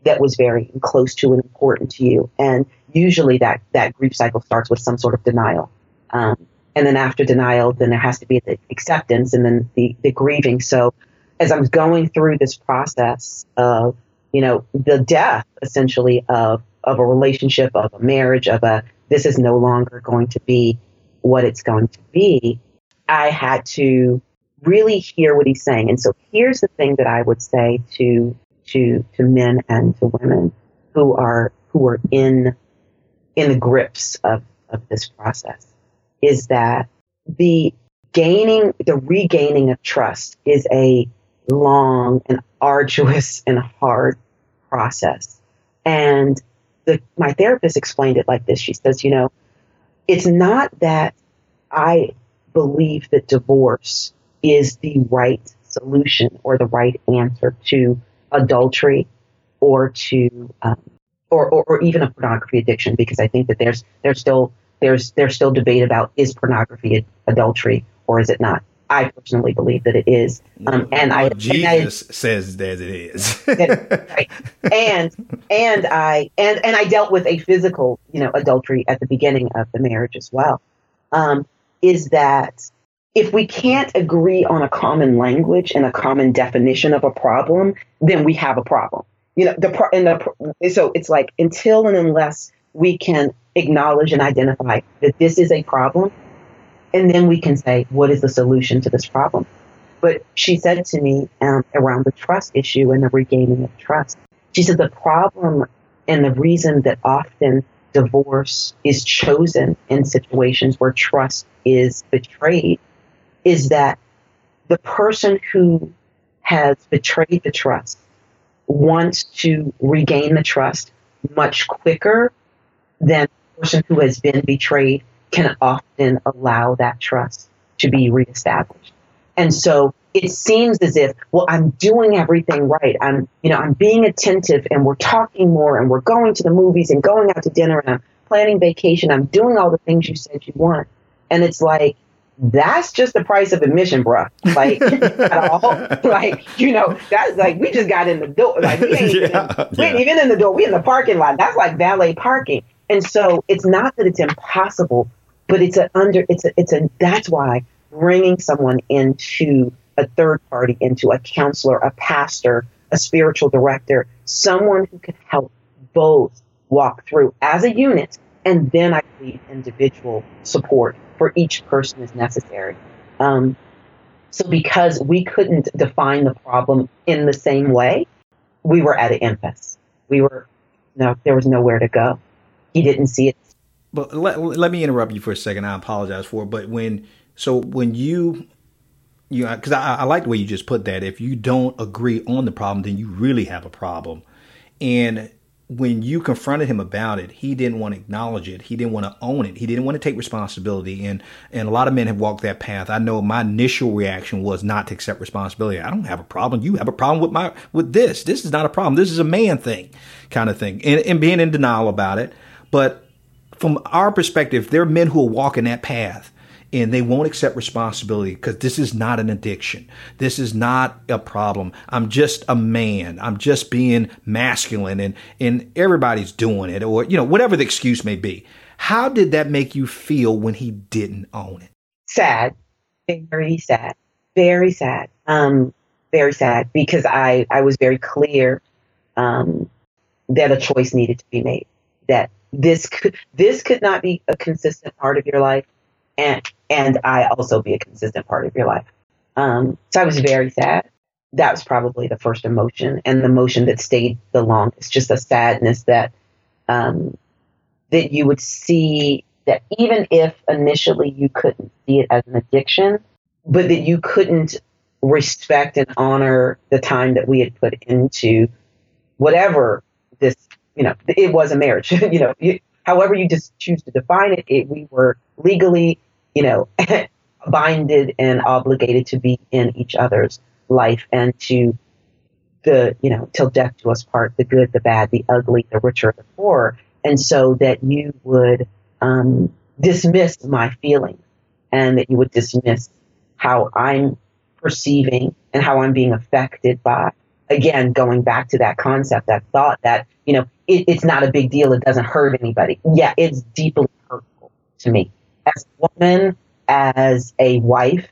that was very close to and important to you. And usually that, that grief cycle starts with some sort of denial. Um, and then after denial, then there has to be the acceptance and then the, the grieving. So as I'm going through this process of, you know, the death essentially of, of a relationship, of a marriage, of a, this is no longer going to be what it's going to be, I had to really hear what he's saying. And so here's the thing that I would say to to to men and to women who are who are in in the grips of, of this process is that the gaining the regaining of trust is a long and arduous and hard process. And the, my therapist explained it like this. She says, you know, it's not that I believe that divorce is the right solution or the right answer to adultery or to um, or, or, or even a pornography addiction because I think that there's there's still there's there's still debate about is pornography adultery or is it not. I personally believe that it is, um, and well, I Jesus and I, says that it is. right. And and I and and I dealt with a physical, you know, adultery at the beginning of the marriage as well. Um, is that if we can't agree on a common language and a common definition of a problem, then we have a problem. You know, the and the so it's like until and unless we can acknowledge and identify that this is a problem, and then we can say what is the solution to this problem. But she said to me um, around the trust issue and the regaining of trust. She said the problem and the reason that often divorce is chosen in situations where trust is betrayed is that the person who has betrayed the trust wants to regain the trust much quicker than the person who has been betrayed can often allow that trust to be reestablished. And so it seems as if, well, I'm doing everything right. I'm, you know, I'm being attentive and we're talking more and we're going to the movies and going out to dinner and I'm planning vacation. I'm doing all the things you said you want. And it's like, that's just the price of admission, bruh. Like <laughs> at all. Like, you know, that's like we just got in the door. Like we <laughs> ain't, yeah, even, we ain't even in the door. We in the parking lot. That's like valet parking. And so it's not that it's impossible, but it's a under it's a it's a that's why bringing someone into a third party, into a counselor, a pastor, a spiritual director, someone who can help both walk through as a unit and then I believe individual support for each person is necessary. Um, so because we couldn't define the problem in the same way, we were at an impasse. We were, no, there was nowhere to go. He didn't see it. But let, let me interrupt you for a second. I apologize for it. But when, so when you, you know, because I, I like the way you just put that. If you don't agree on the problem, then you really have a problem. And when you confronted him about it, he didn't want to acknowledge it. He didn't want to own it. He didn't want to take responsibility. And and a lot of men have walked that path. I know my initial reaction was not to accept responsibility. I don't have a problem. You have a problem with my with this. This is not a problem. This is a man thing, kind of thing. And, and being in denial about it. But from our perspective, there are men who are walking that path and they won't accept responsibility because this is not an addiction. This is not a problem. I'm just a man. I'm just being masculine and, and everybody's doing it or, you know, whatever the excuse may be. How did that make you feel when he didn't own it? Sad, very sad, very sad, um, very sad because I, I was very clear um, that a choice needed to be made. That this could this could not be a consistent part of your life and and I also be a consistent part of your life. Um, so I was very sad. That was probably the first emotion, and the emotion that stayed the longest, just a sadness that um, that you would see that even if initially you couldn't see it as an addiction, but that you couldn't respect and honor the time that we had put into whatever this, you know, it was a marriage, <laughs> you know, you, however you just choose to define it, it we were legally, you know, <laughs> binded and obligated to be in each other's life and to the, you know, till death do us part, the good, the bad, the ugly, the richer, the poor. And so that you would um, dismiss my feelings and that you would dismiss how I'm perceiving and how I'm being affected by. Again, going back to that concept, that thought that, you know, it, it's not a big deal. It doesn't hurt anybody. Yeah, it's deeply hurtful to me as a woman, as a wife,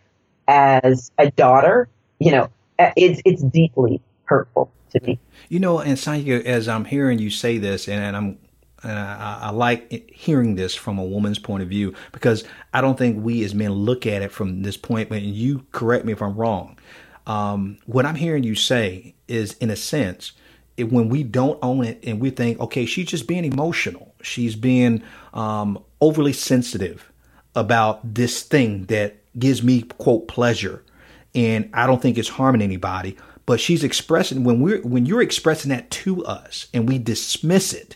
as a daughter. You know, uh, it's it's deeply hurtful to me. You know, and Sanyika, as I'm hearing you say this, and, and I'm and I, I, like hearing this from a woman's point of view because I don't think we as men look at it from this point. And you correct me if I'm wrong. Um, what I'm hearing you say is, in a sense, it, when we don't own it and we think, okay, she's just being emotional, she's being um, overly sensitive about this thing that gives me quote pleasure, and I don't think it's harming anybody. But she's expressing when we're when you're expressing that to us and we dismiss it,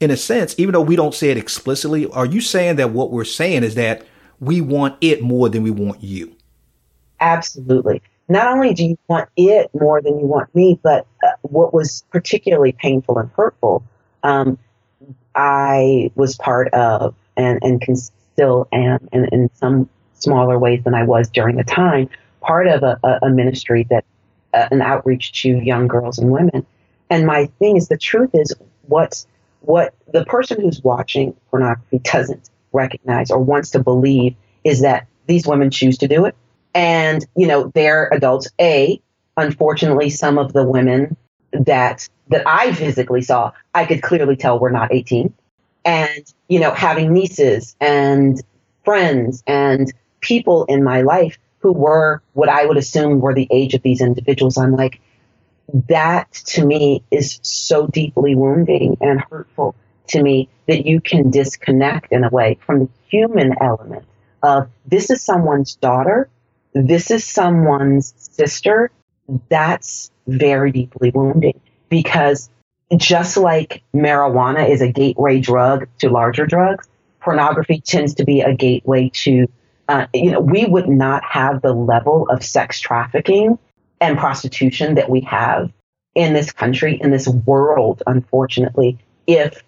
in a sense, even though we don't say it explicitly, are you saying that what we're saying is that we want it more than we want you? Absolutely not only do you want it more than you want me, but uh, what was particularly painful and hurtful, um, I was part of and, and can still am in, some smaller ways than I was during the time, part of a, a ministry that, uh, an outreach to young girls and women. And my thing is the truth is what's, what the person who's watching pornography doesn't recognize or wants to believe is that these women choose to do it and, you know, they're adults. A, unfortunately, some of the women that that I physically saw, I could clearly tell were not 18. And, you know, having nieces and friends and people in my life who were what I would assume were the age of these individuals, I'm like, that to me is so deeply wounding and hurtful to me that you can disconnect in a way from the human element of this is someone's daughter this is someone's sister, that's very deeply wounding because just like marijuana is a gateway drug to larger drugs, pornography tends to be a gateway to, uh, you know, we would not have the level of sex trafficking and prostitution that we have in this country, in this world, unfortunately, if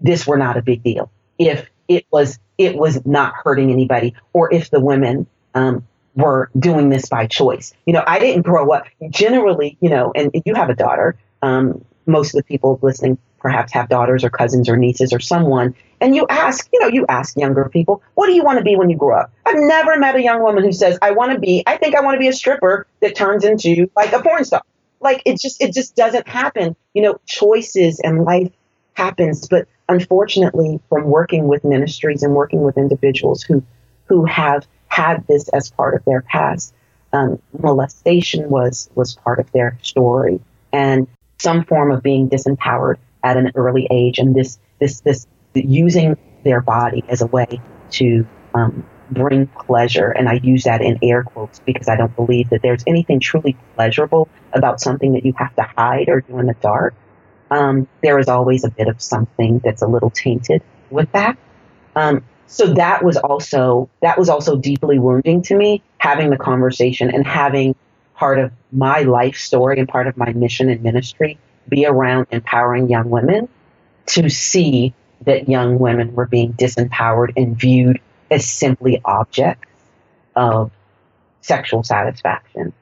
this were not a big deal, if it was, it was not hurting anybody, or if the women um, were doing this by choice. You know, I didn't grow up generally, you know, and you have a daughter. Um, most of the people listening perhaps have daughters or cousins or nieces or someone. And you ask, you know, you ask younger people, what do you want to be when you grow up? I've never met a young woman who says, I want to be, I think I want to be a stripper that turns into like a porn star. Like it just, it just doesn't happen. You know, choices and life happens. But unfortunately, from working with ministries and working with individuals who, who have had this as part of their past. Um, molestation was was part of their story, and some form of being disempowered at an early age, and this this this using their body as a way to um, bring pleasure. And I use that in air quotes because I don't believe that there's anything truly pleasurable about something that you have to hide or do in the dark. um, there is always a bit of something that's a little tainted with that. Um, so that was also that was also deeply wounding to me having the conversation and having part of my life story and part of my mission and ministry be around empowering young women to see that young women were being disempowered and viewed as simply objects of sexual satisfaction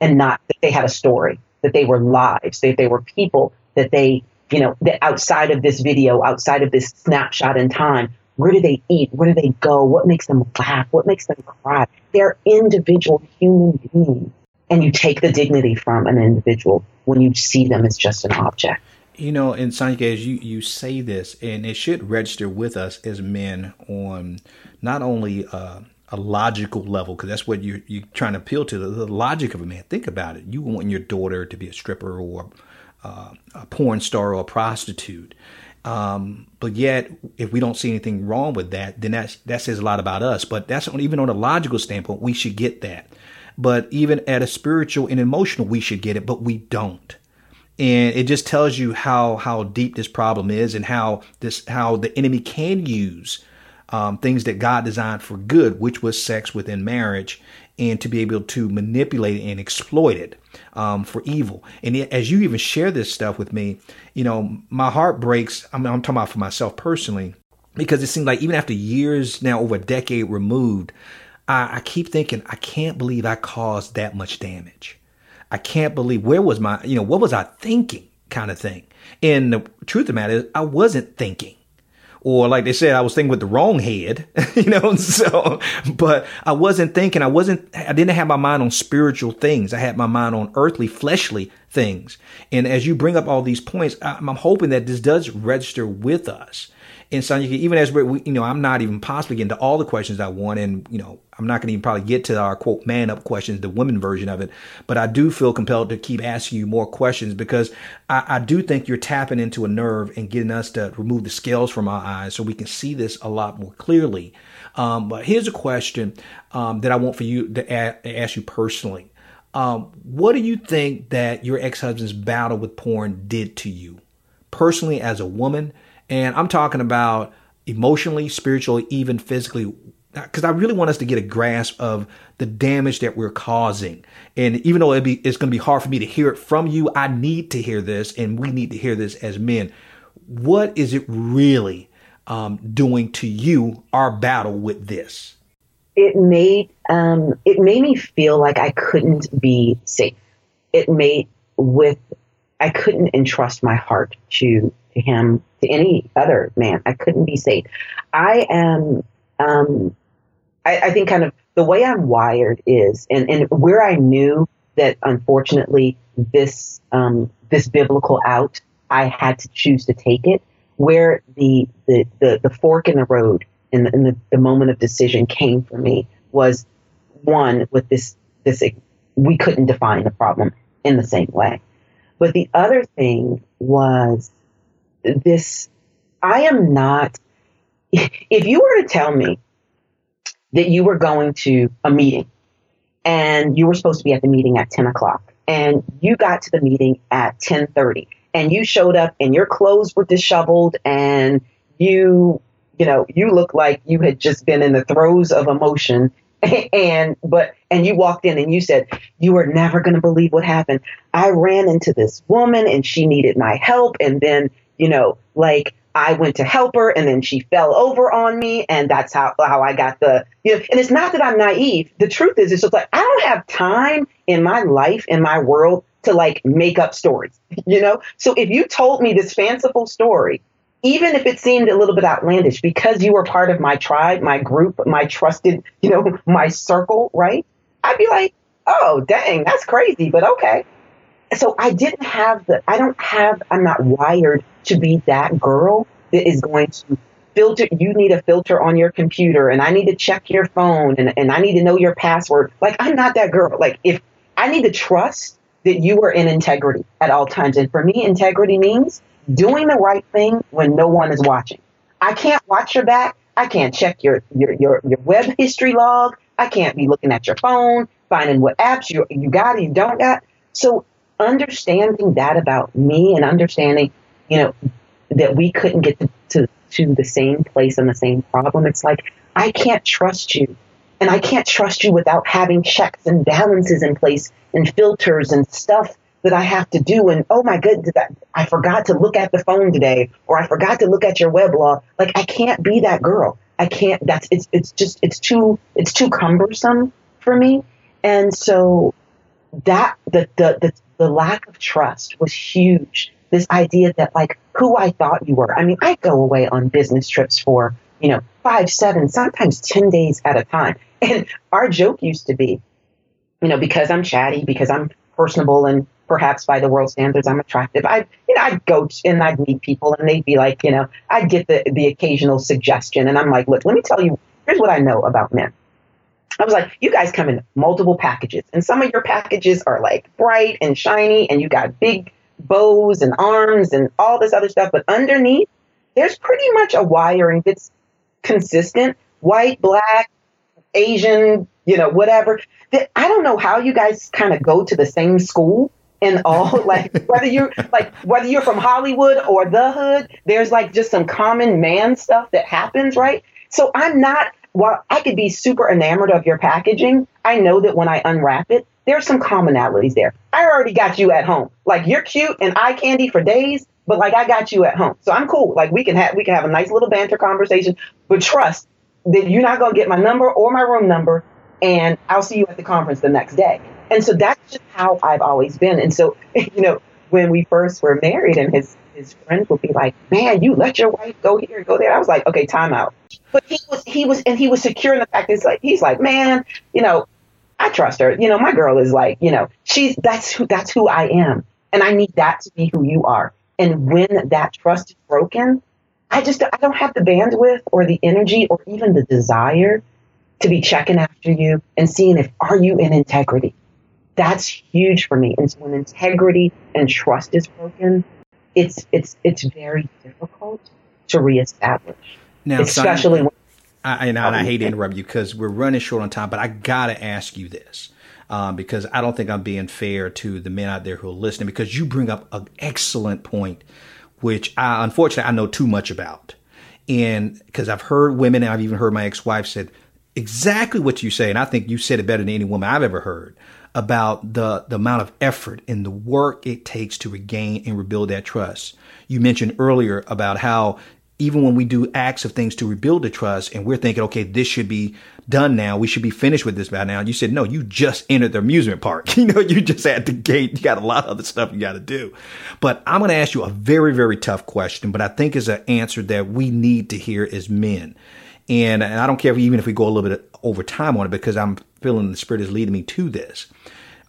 and not that they had a story, that they were lives, that they were people, that they, you know, that outside of this video, outside of this snapshot in time, where do they eat? Where do they go? What makes them laugh? What makes them cry? They're individual human beings. And you take the dignity from an individual when you see them as just an object. You know, and Sanyika, as you, you say this, and it should register with us as men on not only uh, a logical level, because that's what you're, you're trying to appeal to the, the, logic of a man. Think about it. You want your daughter to be a stripper or uh, a porn star or a prostitute. Um, but yet, if we don't see anything wrong with that, then that's, that says a lot about us. But that's on, even on a logical standpoint, we should get that. But even at a spiritual and emotional, we should get it, but we don't and it just tells you how how deep this problem is and how this how the enemy can use um, things that God designed for good, which was sex within marriage, and to be able to manipulate it and exploit it um, for evil. And as you even share this stuff with me, you know, my heart breaks. I mean, I'm talking about for myself personally because it seems like even after years now, over a decade removed, I, I keep thinking I can't believe I caused that much damage. I can't believe where was my, you know, what was I thinking kind of thing. And the truth of the matter is I wasn't thinking. Or like they said, I was thinking with the wrong head, <laughs> you know, so, but I wasn't thinking, I wasn't, I didn't have my mind on spiritual things. I had my mind on earthly, fleshly things. And as you bring up all these points, I'm, I'm hoping that this does register with us and so you can, even as we're, you know, I'm not even possibly getting to all the questions I want, and you know, I'm not going to even probably get to our quote man up questions, the women version of it. But I do feel compelled to keep asking you more questions because I, I do think you're tapping into a nerve and getting us to remove the scales from our eyes so we can see this a lot more clearly. Um, but here's a question um, that I want for you to a- ask you personally. Um, what do you think that your ex-husband's battle with porn did to you personally as a woman? And I'm talking about emotionally, spiritually, even physically, because I really want us to get a grasp of the damage that we're causing. And even though be, it's going to be hard for me to hear it from you, I need to hear this, and we need to hear this as men. What is it really um, doing to you? Our battle with this. It made um, it made me feel like I couldn't be safe. It made with I couldn't entrust my heart to to him, to any other man. I couldn't be safe. I am, um, I, I think kind of the way I'm wired is, and, and where I knew that unfortunately this, um, this biblical out, I had to choose to take it, where the, the, the, the fork in the road and the, in the, the moment of decision came for me was one with this, this, we couldn't define the problem in the same way. But the other thing was this I am not if you were to tell me that you were going to a meeting. And you were supposed to be at the meeting at 10 o'clock. And you got to the meeting at 10.30 and you showed up and your clothes were disheveled and you you know you looked like you had just been in the throes of emotion. <laughs> And but and you walked in and you said you were never going to believe what happened. I ran into this woman and she needed my help. And then you know, like I went to help her and then she fell over on me and that's how, how I got the, you know, and it's not that I'm naive. The truth is, it's just like, I don't have time in my life, in my world to like make up stories, <laughs> you know? So if you told me this fanciful story, even if it seemed a little bit outlandish, because you were part of my tribe, my group, my trusted, you know, <laughs> my circle, right? I'd be like, oh, dang, that's crazy, but okay so I didn't have the, I don't have, I'm not wired to be that girl that is going to filter, you need a filter on your computer and I need to check your phone and, and I need to know your password. Like, I'm not that girl. Like, if I need to trust that you are in integrity at all times. And for me, integrity means doing the right thing when no one is watching. I can't watch your back. I can't check your, your, your, your web history log. I can't be looking at your phone, finding what apps you, you got you don't got. So understanding that about me and understanding you know, that we couldn't get to, to, to the same place and the same problem. It's like, I can't trust you. And I can't trust you without having checks and balances in place and filters and stuff that I have to do. And oh my goodness, I forgot to look at the phone today, or I forgot to look at your weblog. Like I can't be that girl. I can't. That's it's it's just it's too it's too cumbersome for me. And so that the the the, the lack of trust was huge. This idea that like who I thought you were. I mean, I go away on business trips for you know five, seven, sometimes ten days at a time. <laughs> And our joke used to be, you know, because I'm chatty, because I'm personable and perhaps by the world standards I'm attractive. I you know I'd go and I'd meet people and they'd be like, you know, I'd get the the occasional suggestion and I'm like, look, let me tell you, here's what I know about men. I was like, you guys come in multiple packages and some of your packages are like bright and shiny and you got big bows and arms and all this other stuff, but underneath there's pretty much a wiring that's consistent, white, black, Asian, you know, whatever. I don't know how you guys kind of go to the same school and all <laughs> like whether you're like whether you're from Hollywood or the hood, there's like just some common man stuff that happens, right? So I'm not while I could be super enamored of your packaging, I know that when I unwrap it, there's some commonalities there. I already got you at home. Like you're cute and eye candy for days, but like I got you at home. So I'm cool. Like we can have we can have a nice little banter conversation, but trust that you're not gonna get my number or my room number and I'll see you at the conference the next day. And so that's just how I've always been. And so, <laughs> you know, when we first were married and his his friends would be like, Man, you let your wife go here, go there. I was like, Okay, time out. But he was he was and he was secure in the fact that it's like he's like, Man, you know, I trust her. You know, my girl is like, you know, she's that's who that's who I am. And I need that to be who you are. And when that trust is broken, I just I don't have the bandwidth or the energy or even the desire to be checking after you and seeing if are you in integrity. That's huge for me. And so when integrity and trust is broken, it's it's it's very difficult to reestablish. Now, especially when I, and, I, and I hate to interrupt you because we're running short on time, but I gotta ask you this. Um, because I don't think I'm being fair to the men out there who are listening because you bring up an excellent point, which I, unfortunately I know too much about. And because I've heard women and I've even heard my ex-wife said, exactly what you say, and I think you said it better than any woman I've ever heard about the the amount of effort and the work it takes to regain and rebuild that trust. You mentioned earlier about how even when we do acts of things to rebuild the trust and we're thinking, okay, this should be done now. We should be finished with this by now. You said, no, you just entered the amusement park. <laughs> You know, you just at the gate. You got a lot of other stuff you got to do. But I'm going to ask you a very, very tough question, but I think is an answer that we need to hear as men. And, and I don't care if, even if we go a little bit over time on it because I'm feeling the Spirit is leading me to this.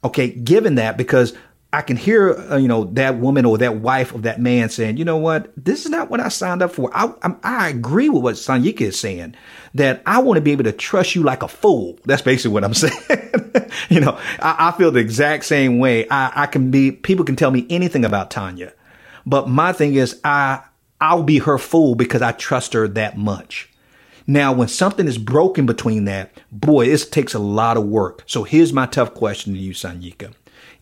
Okay, given that, because I can hear, uh, you know, that woman or that wife of that man saying, you know what, this is not what I signed up for. I, I, I agree with what Sanyika is saying, that I want to be able to trust you like a fool. That's basically what I'm <laughs> saying. you know, I, I, feel the exact same way. I, I can be, people can tell me anything about Tanya, but my thing is, I, I'll be her fool because I trust her that much. Now, when something is broken between that, boy, it takes a lot of work. So here's my tough question to you, Sanyika.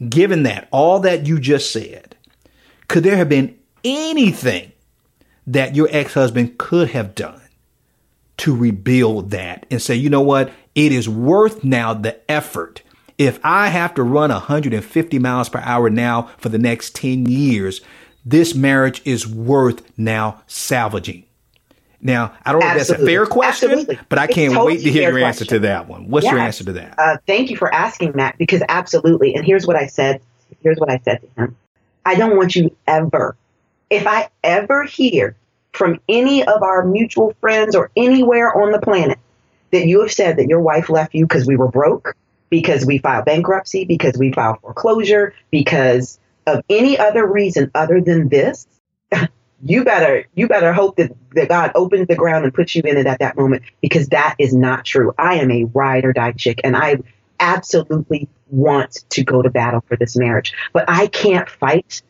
Given that, all that you just said, could there have been anything that your ex-husband could have done to rebuild that and say, you know what? It is worth now the effort. If I have to run 150 miles per hour now for the next 10 years, this marriage is worth now salvaging. Now, I don't know if that's a fair question, absolutely. but I can't totally wait to hear your question. answer to that one. What's yes. your answer to that? Uh, thank you for asking that because absolutely. And here's what I said. Here's what I said to him. I don't want you ever, if I ever hear from any of our mutual friends or anywhere on the planet that you have said that your wife left you because we were broke, because we filed bankruptcy, because we filed foreclosure, because of any other reason other than this, <laughs> you better you better hope that, that God opens the ground and puts you in it at that moment because that is not true. I am a ride or die chick and I absolutely want to go to battle for this marriage. But I can't fight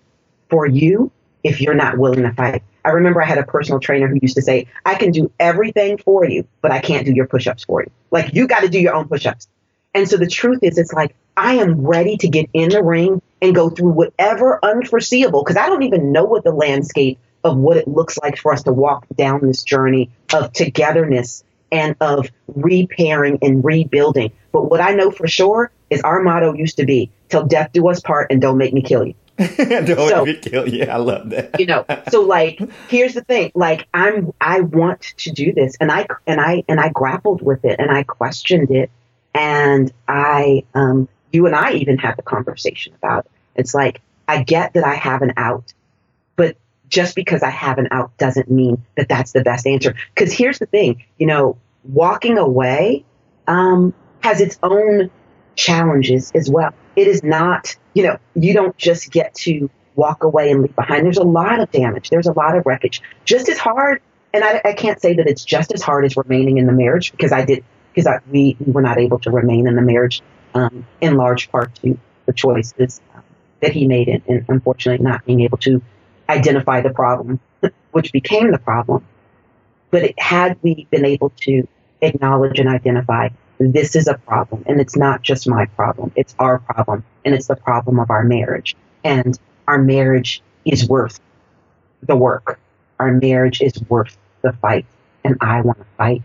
for you if you're not willing to fight. I remember I had a personal trainer who used to say, I can do everything for you, but I can't do your push ups for you. Like, you got to do your own push ups. And so the truth is, it's like, I am ready to get in the ring and go through whatever unforeseeable, because I don't even know what the landscape of what it looks like for us to walk down this journey of togetherness and of repairing and rebuilding. But what I know for sure is our motto used to be till death do us part and don't make me kill you. <laughs> don't so, make me kill you. I love that. you know, so like here's the thing. Like I'm I want to do this and I and I and I grappled with it and I questioned it and I um you and I even had the conversation about it. It's like I get that I have an out, but just because I have an out doesn't mean that that's the best answer. Because here's the thing, you know, walking away um, has its own challenges as well. It is not, you know, you don't just get to walk away and leave behind. There's a lot of damage. There's a lot of wreckage. Just as hard, and I, I can't say that it's just as hard as remaining in the marriage because I did, because we, we were not able to remain in the marriage um, in large part to the choices um, that he made and unfortunately not being able to identify the problem, which became the problem. But it, had we been able to acknowledge and identify this is a problem and it's not just my problem, it's our problem and it's the problem of our marriage. And our marriage is worth the work. Our marriage is worth the fight and I want to fight.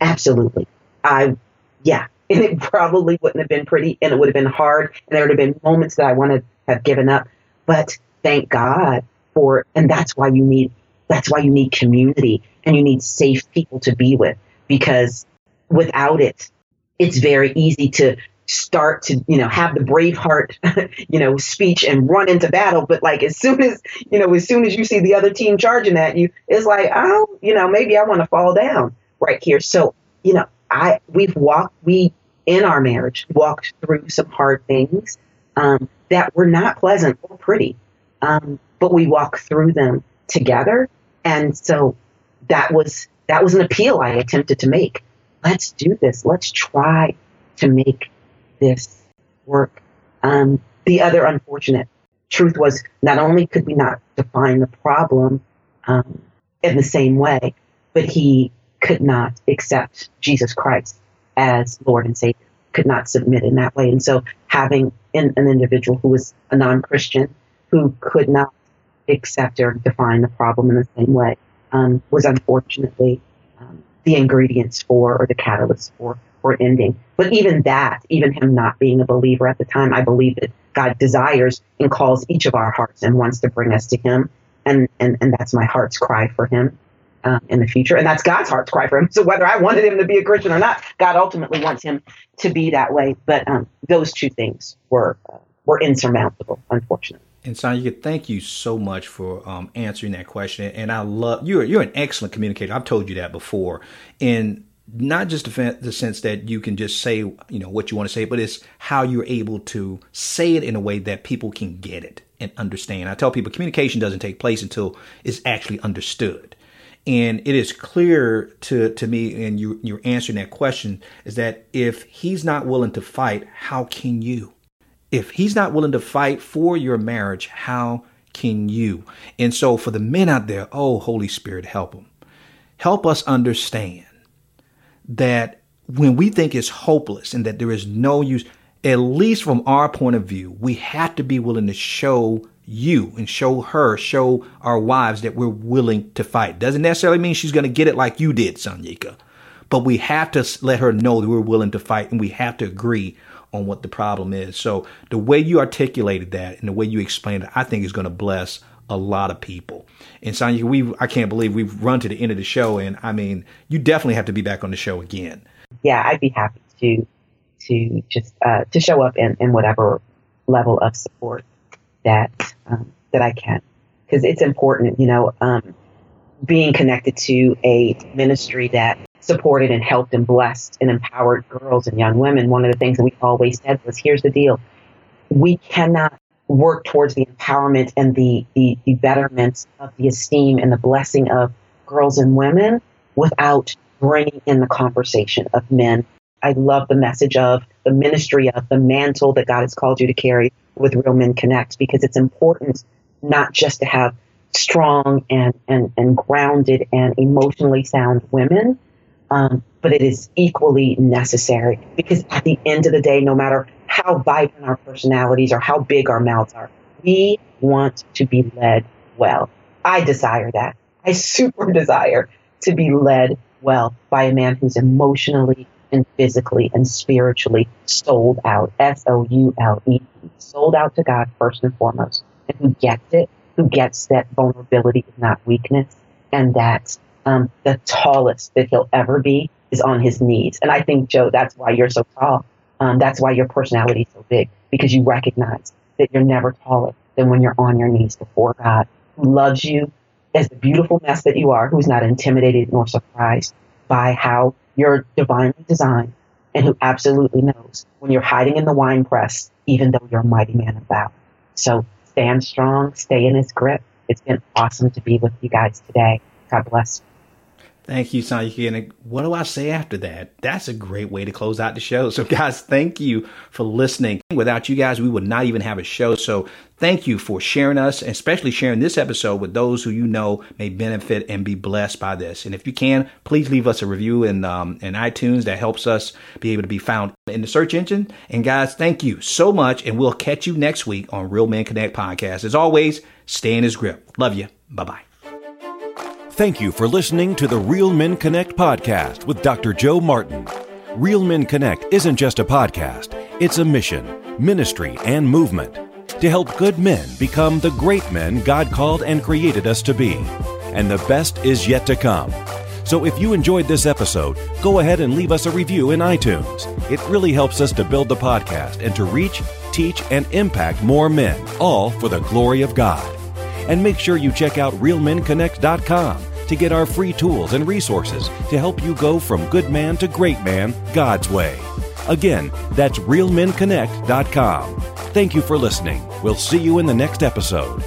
Absolutely. I, yeah. <laughs> And it probably wouldn't have been pretty and it would have been hard and there would have been moments that I want to have given up. But thank God for, and that's why you need, that's why you need community and you need safe people to be with because without it, it's very easy to start to, you know, have the Braveheart, <laughs> you know, speech and run into battle. But like as soon as, you know, as soon as you see the other team charging at you, it's like, oh, you know, maybe I want to fall down right here. So, you know, I, we've walked, we, in our marriage, walked through some hard things um, that were not pleasant or pretty um, but we walk through them together. And so that was that was an appeal I attempted to make. Let's do this. Let's try to make this work. Um, the other unfortunate truth was not only could we not define the problem um, in the same way, but he could not accept Jesus Christ as Lord and Savior, could not submit in that way. And so having an, an individual who was a non-Christian who could not accept or define the problem in the same way um, was unfortunately um, the ingredients for or the catalyst for for ending. But even that, even him not being a believer at the time, I believe that God desires and calls each of our hearts and wants to bring us to Him, and and and that's my heart's cry for Him. Um, in the future, and that's God's heart's cry for him. <laughs> So whether I wanted him to be a Christian or not, God ultimately wants him to be that way. But um, those two things were uh, were insurmountable, unfortunately. And Sanyika, thank you so much for um, answering that question. And I love you're you're an excellent communicator. I've told you that before, and not just the sense that you can just say you know what you want to say, but it's how you're able to say it in a way that people can get it and understand. I tell people communication doesn't take place until it's actually understood. And it is clear to, to me, and you, you're answering that question, is that if he's not willing to fight, how can you? If he's not willing to fight for your marriage, how can you? And so, for the men out there, oh, Holy Spirit, help them. Help us understand that when we think it's hopeless and that there is no use, at least from our point of view, we have to be willing to show you and show her, show our wives that we're willing to fight. Doesn't necessarily mean she's going to get it like you did, Sanyika, but we have to let her know that we're willing to fight and we have to agree on what the problem is. So the way you articulated that and the way you explained it, I think is going to bless a lot of people. And Sanyika, we I can't believe we've run to the end of the show, and I mean, you definitely have to be back on the show again. Yeah, I'd be happy to to just uh, to show up in, in whatever level of support that um, that I can, because it's important. You know, um, being connected to a ministry that supported and helped and blessed and empowered girls and young women, one of the things that we always said was here's the deal. We cannot work towards the empowerment and the, the, the betterment of the esteem and the blessing of girls and women without bringing in the conversation of men. I love the message of the ministry of the mantle that God has called you to carry with Real Men Connect because it's important not just to have strong and, and, and grounded and emotionally sound women, um, but it is equally necessary because at the end of the day, no matter how vibrant our personalities or how big our mouths are. We want to be led well. I desire that. I <laughs> super desire to be led well by a man who's emotionally and physically and spiritually sold out. S O U L E. Sold out to God first and foremost. And who gets it, who gets that vulnerability is not weakness, and that um, the tallest that he'll ever be is on his knees. And I think, Joe, that's why you're so tall. Um, that's why your personality is so big, because you recognize that you're never taller than when you're on your knees before God, who loves you as the beautiful mess that you are, who's not intimidated nor surprised by how you're divinely designed, and who absolutely knows when you're hiding in the wine press, even though you're a mighty man of valor. So stand strong, stay in his grip. It's been awesome to be with you guys today. God bless you. Thank you, Sanyika. And what do I say after that? That's a great way to close out the show. So, guys, thank you for listening. Without you guys, we would not even have a show. So, thank you for sharing us, especially sharing this episode with those who you know may benefit and be blessed by this. And if you can, please leave us a review in um, in iTunes. That helps us be able to be found in the search engine. And guys, thank you so much. And we'll catch you next week on Real Men Connect podcast. As always, stay in his grip. Love you. Bye bye. Thank you for listening to the Real Men Connect podcast with Dr. Joe Martin. Real Men Connect isn't just a podcast, it's a mission, ministry, and movement to help good men become the great men God called and created us to be. And the best is yet to come. So if you enjoyed this episode, go ahead and leave us a review in iTunes. It really helps us to build the podcast and to reach, teach, and impact more men, all for the glory of God. And make sure you check out realmenconnect.com to get our free tools and resources to help you go from good man to great man God's way. Again, that's realmenconnect.com. Thank you for listening. We'll see you in the next episode.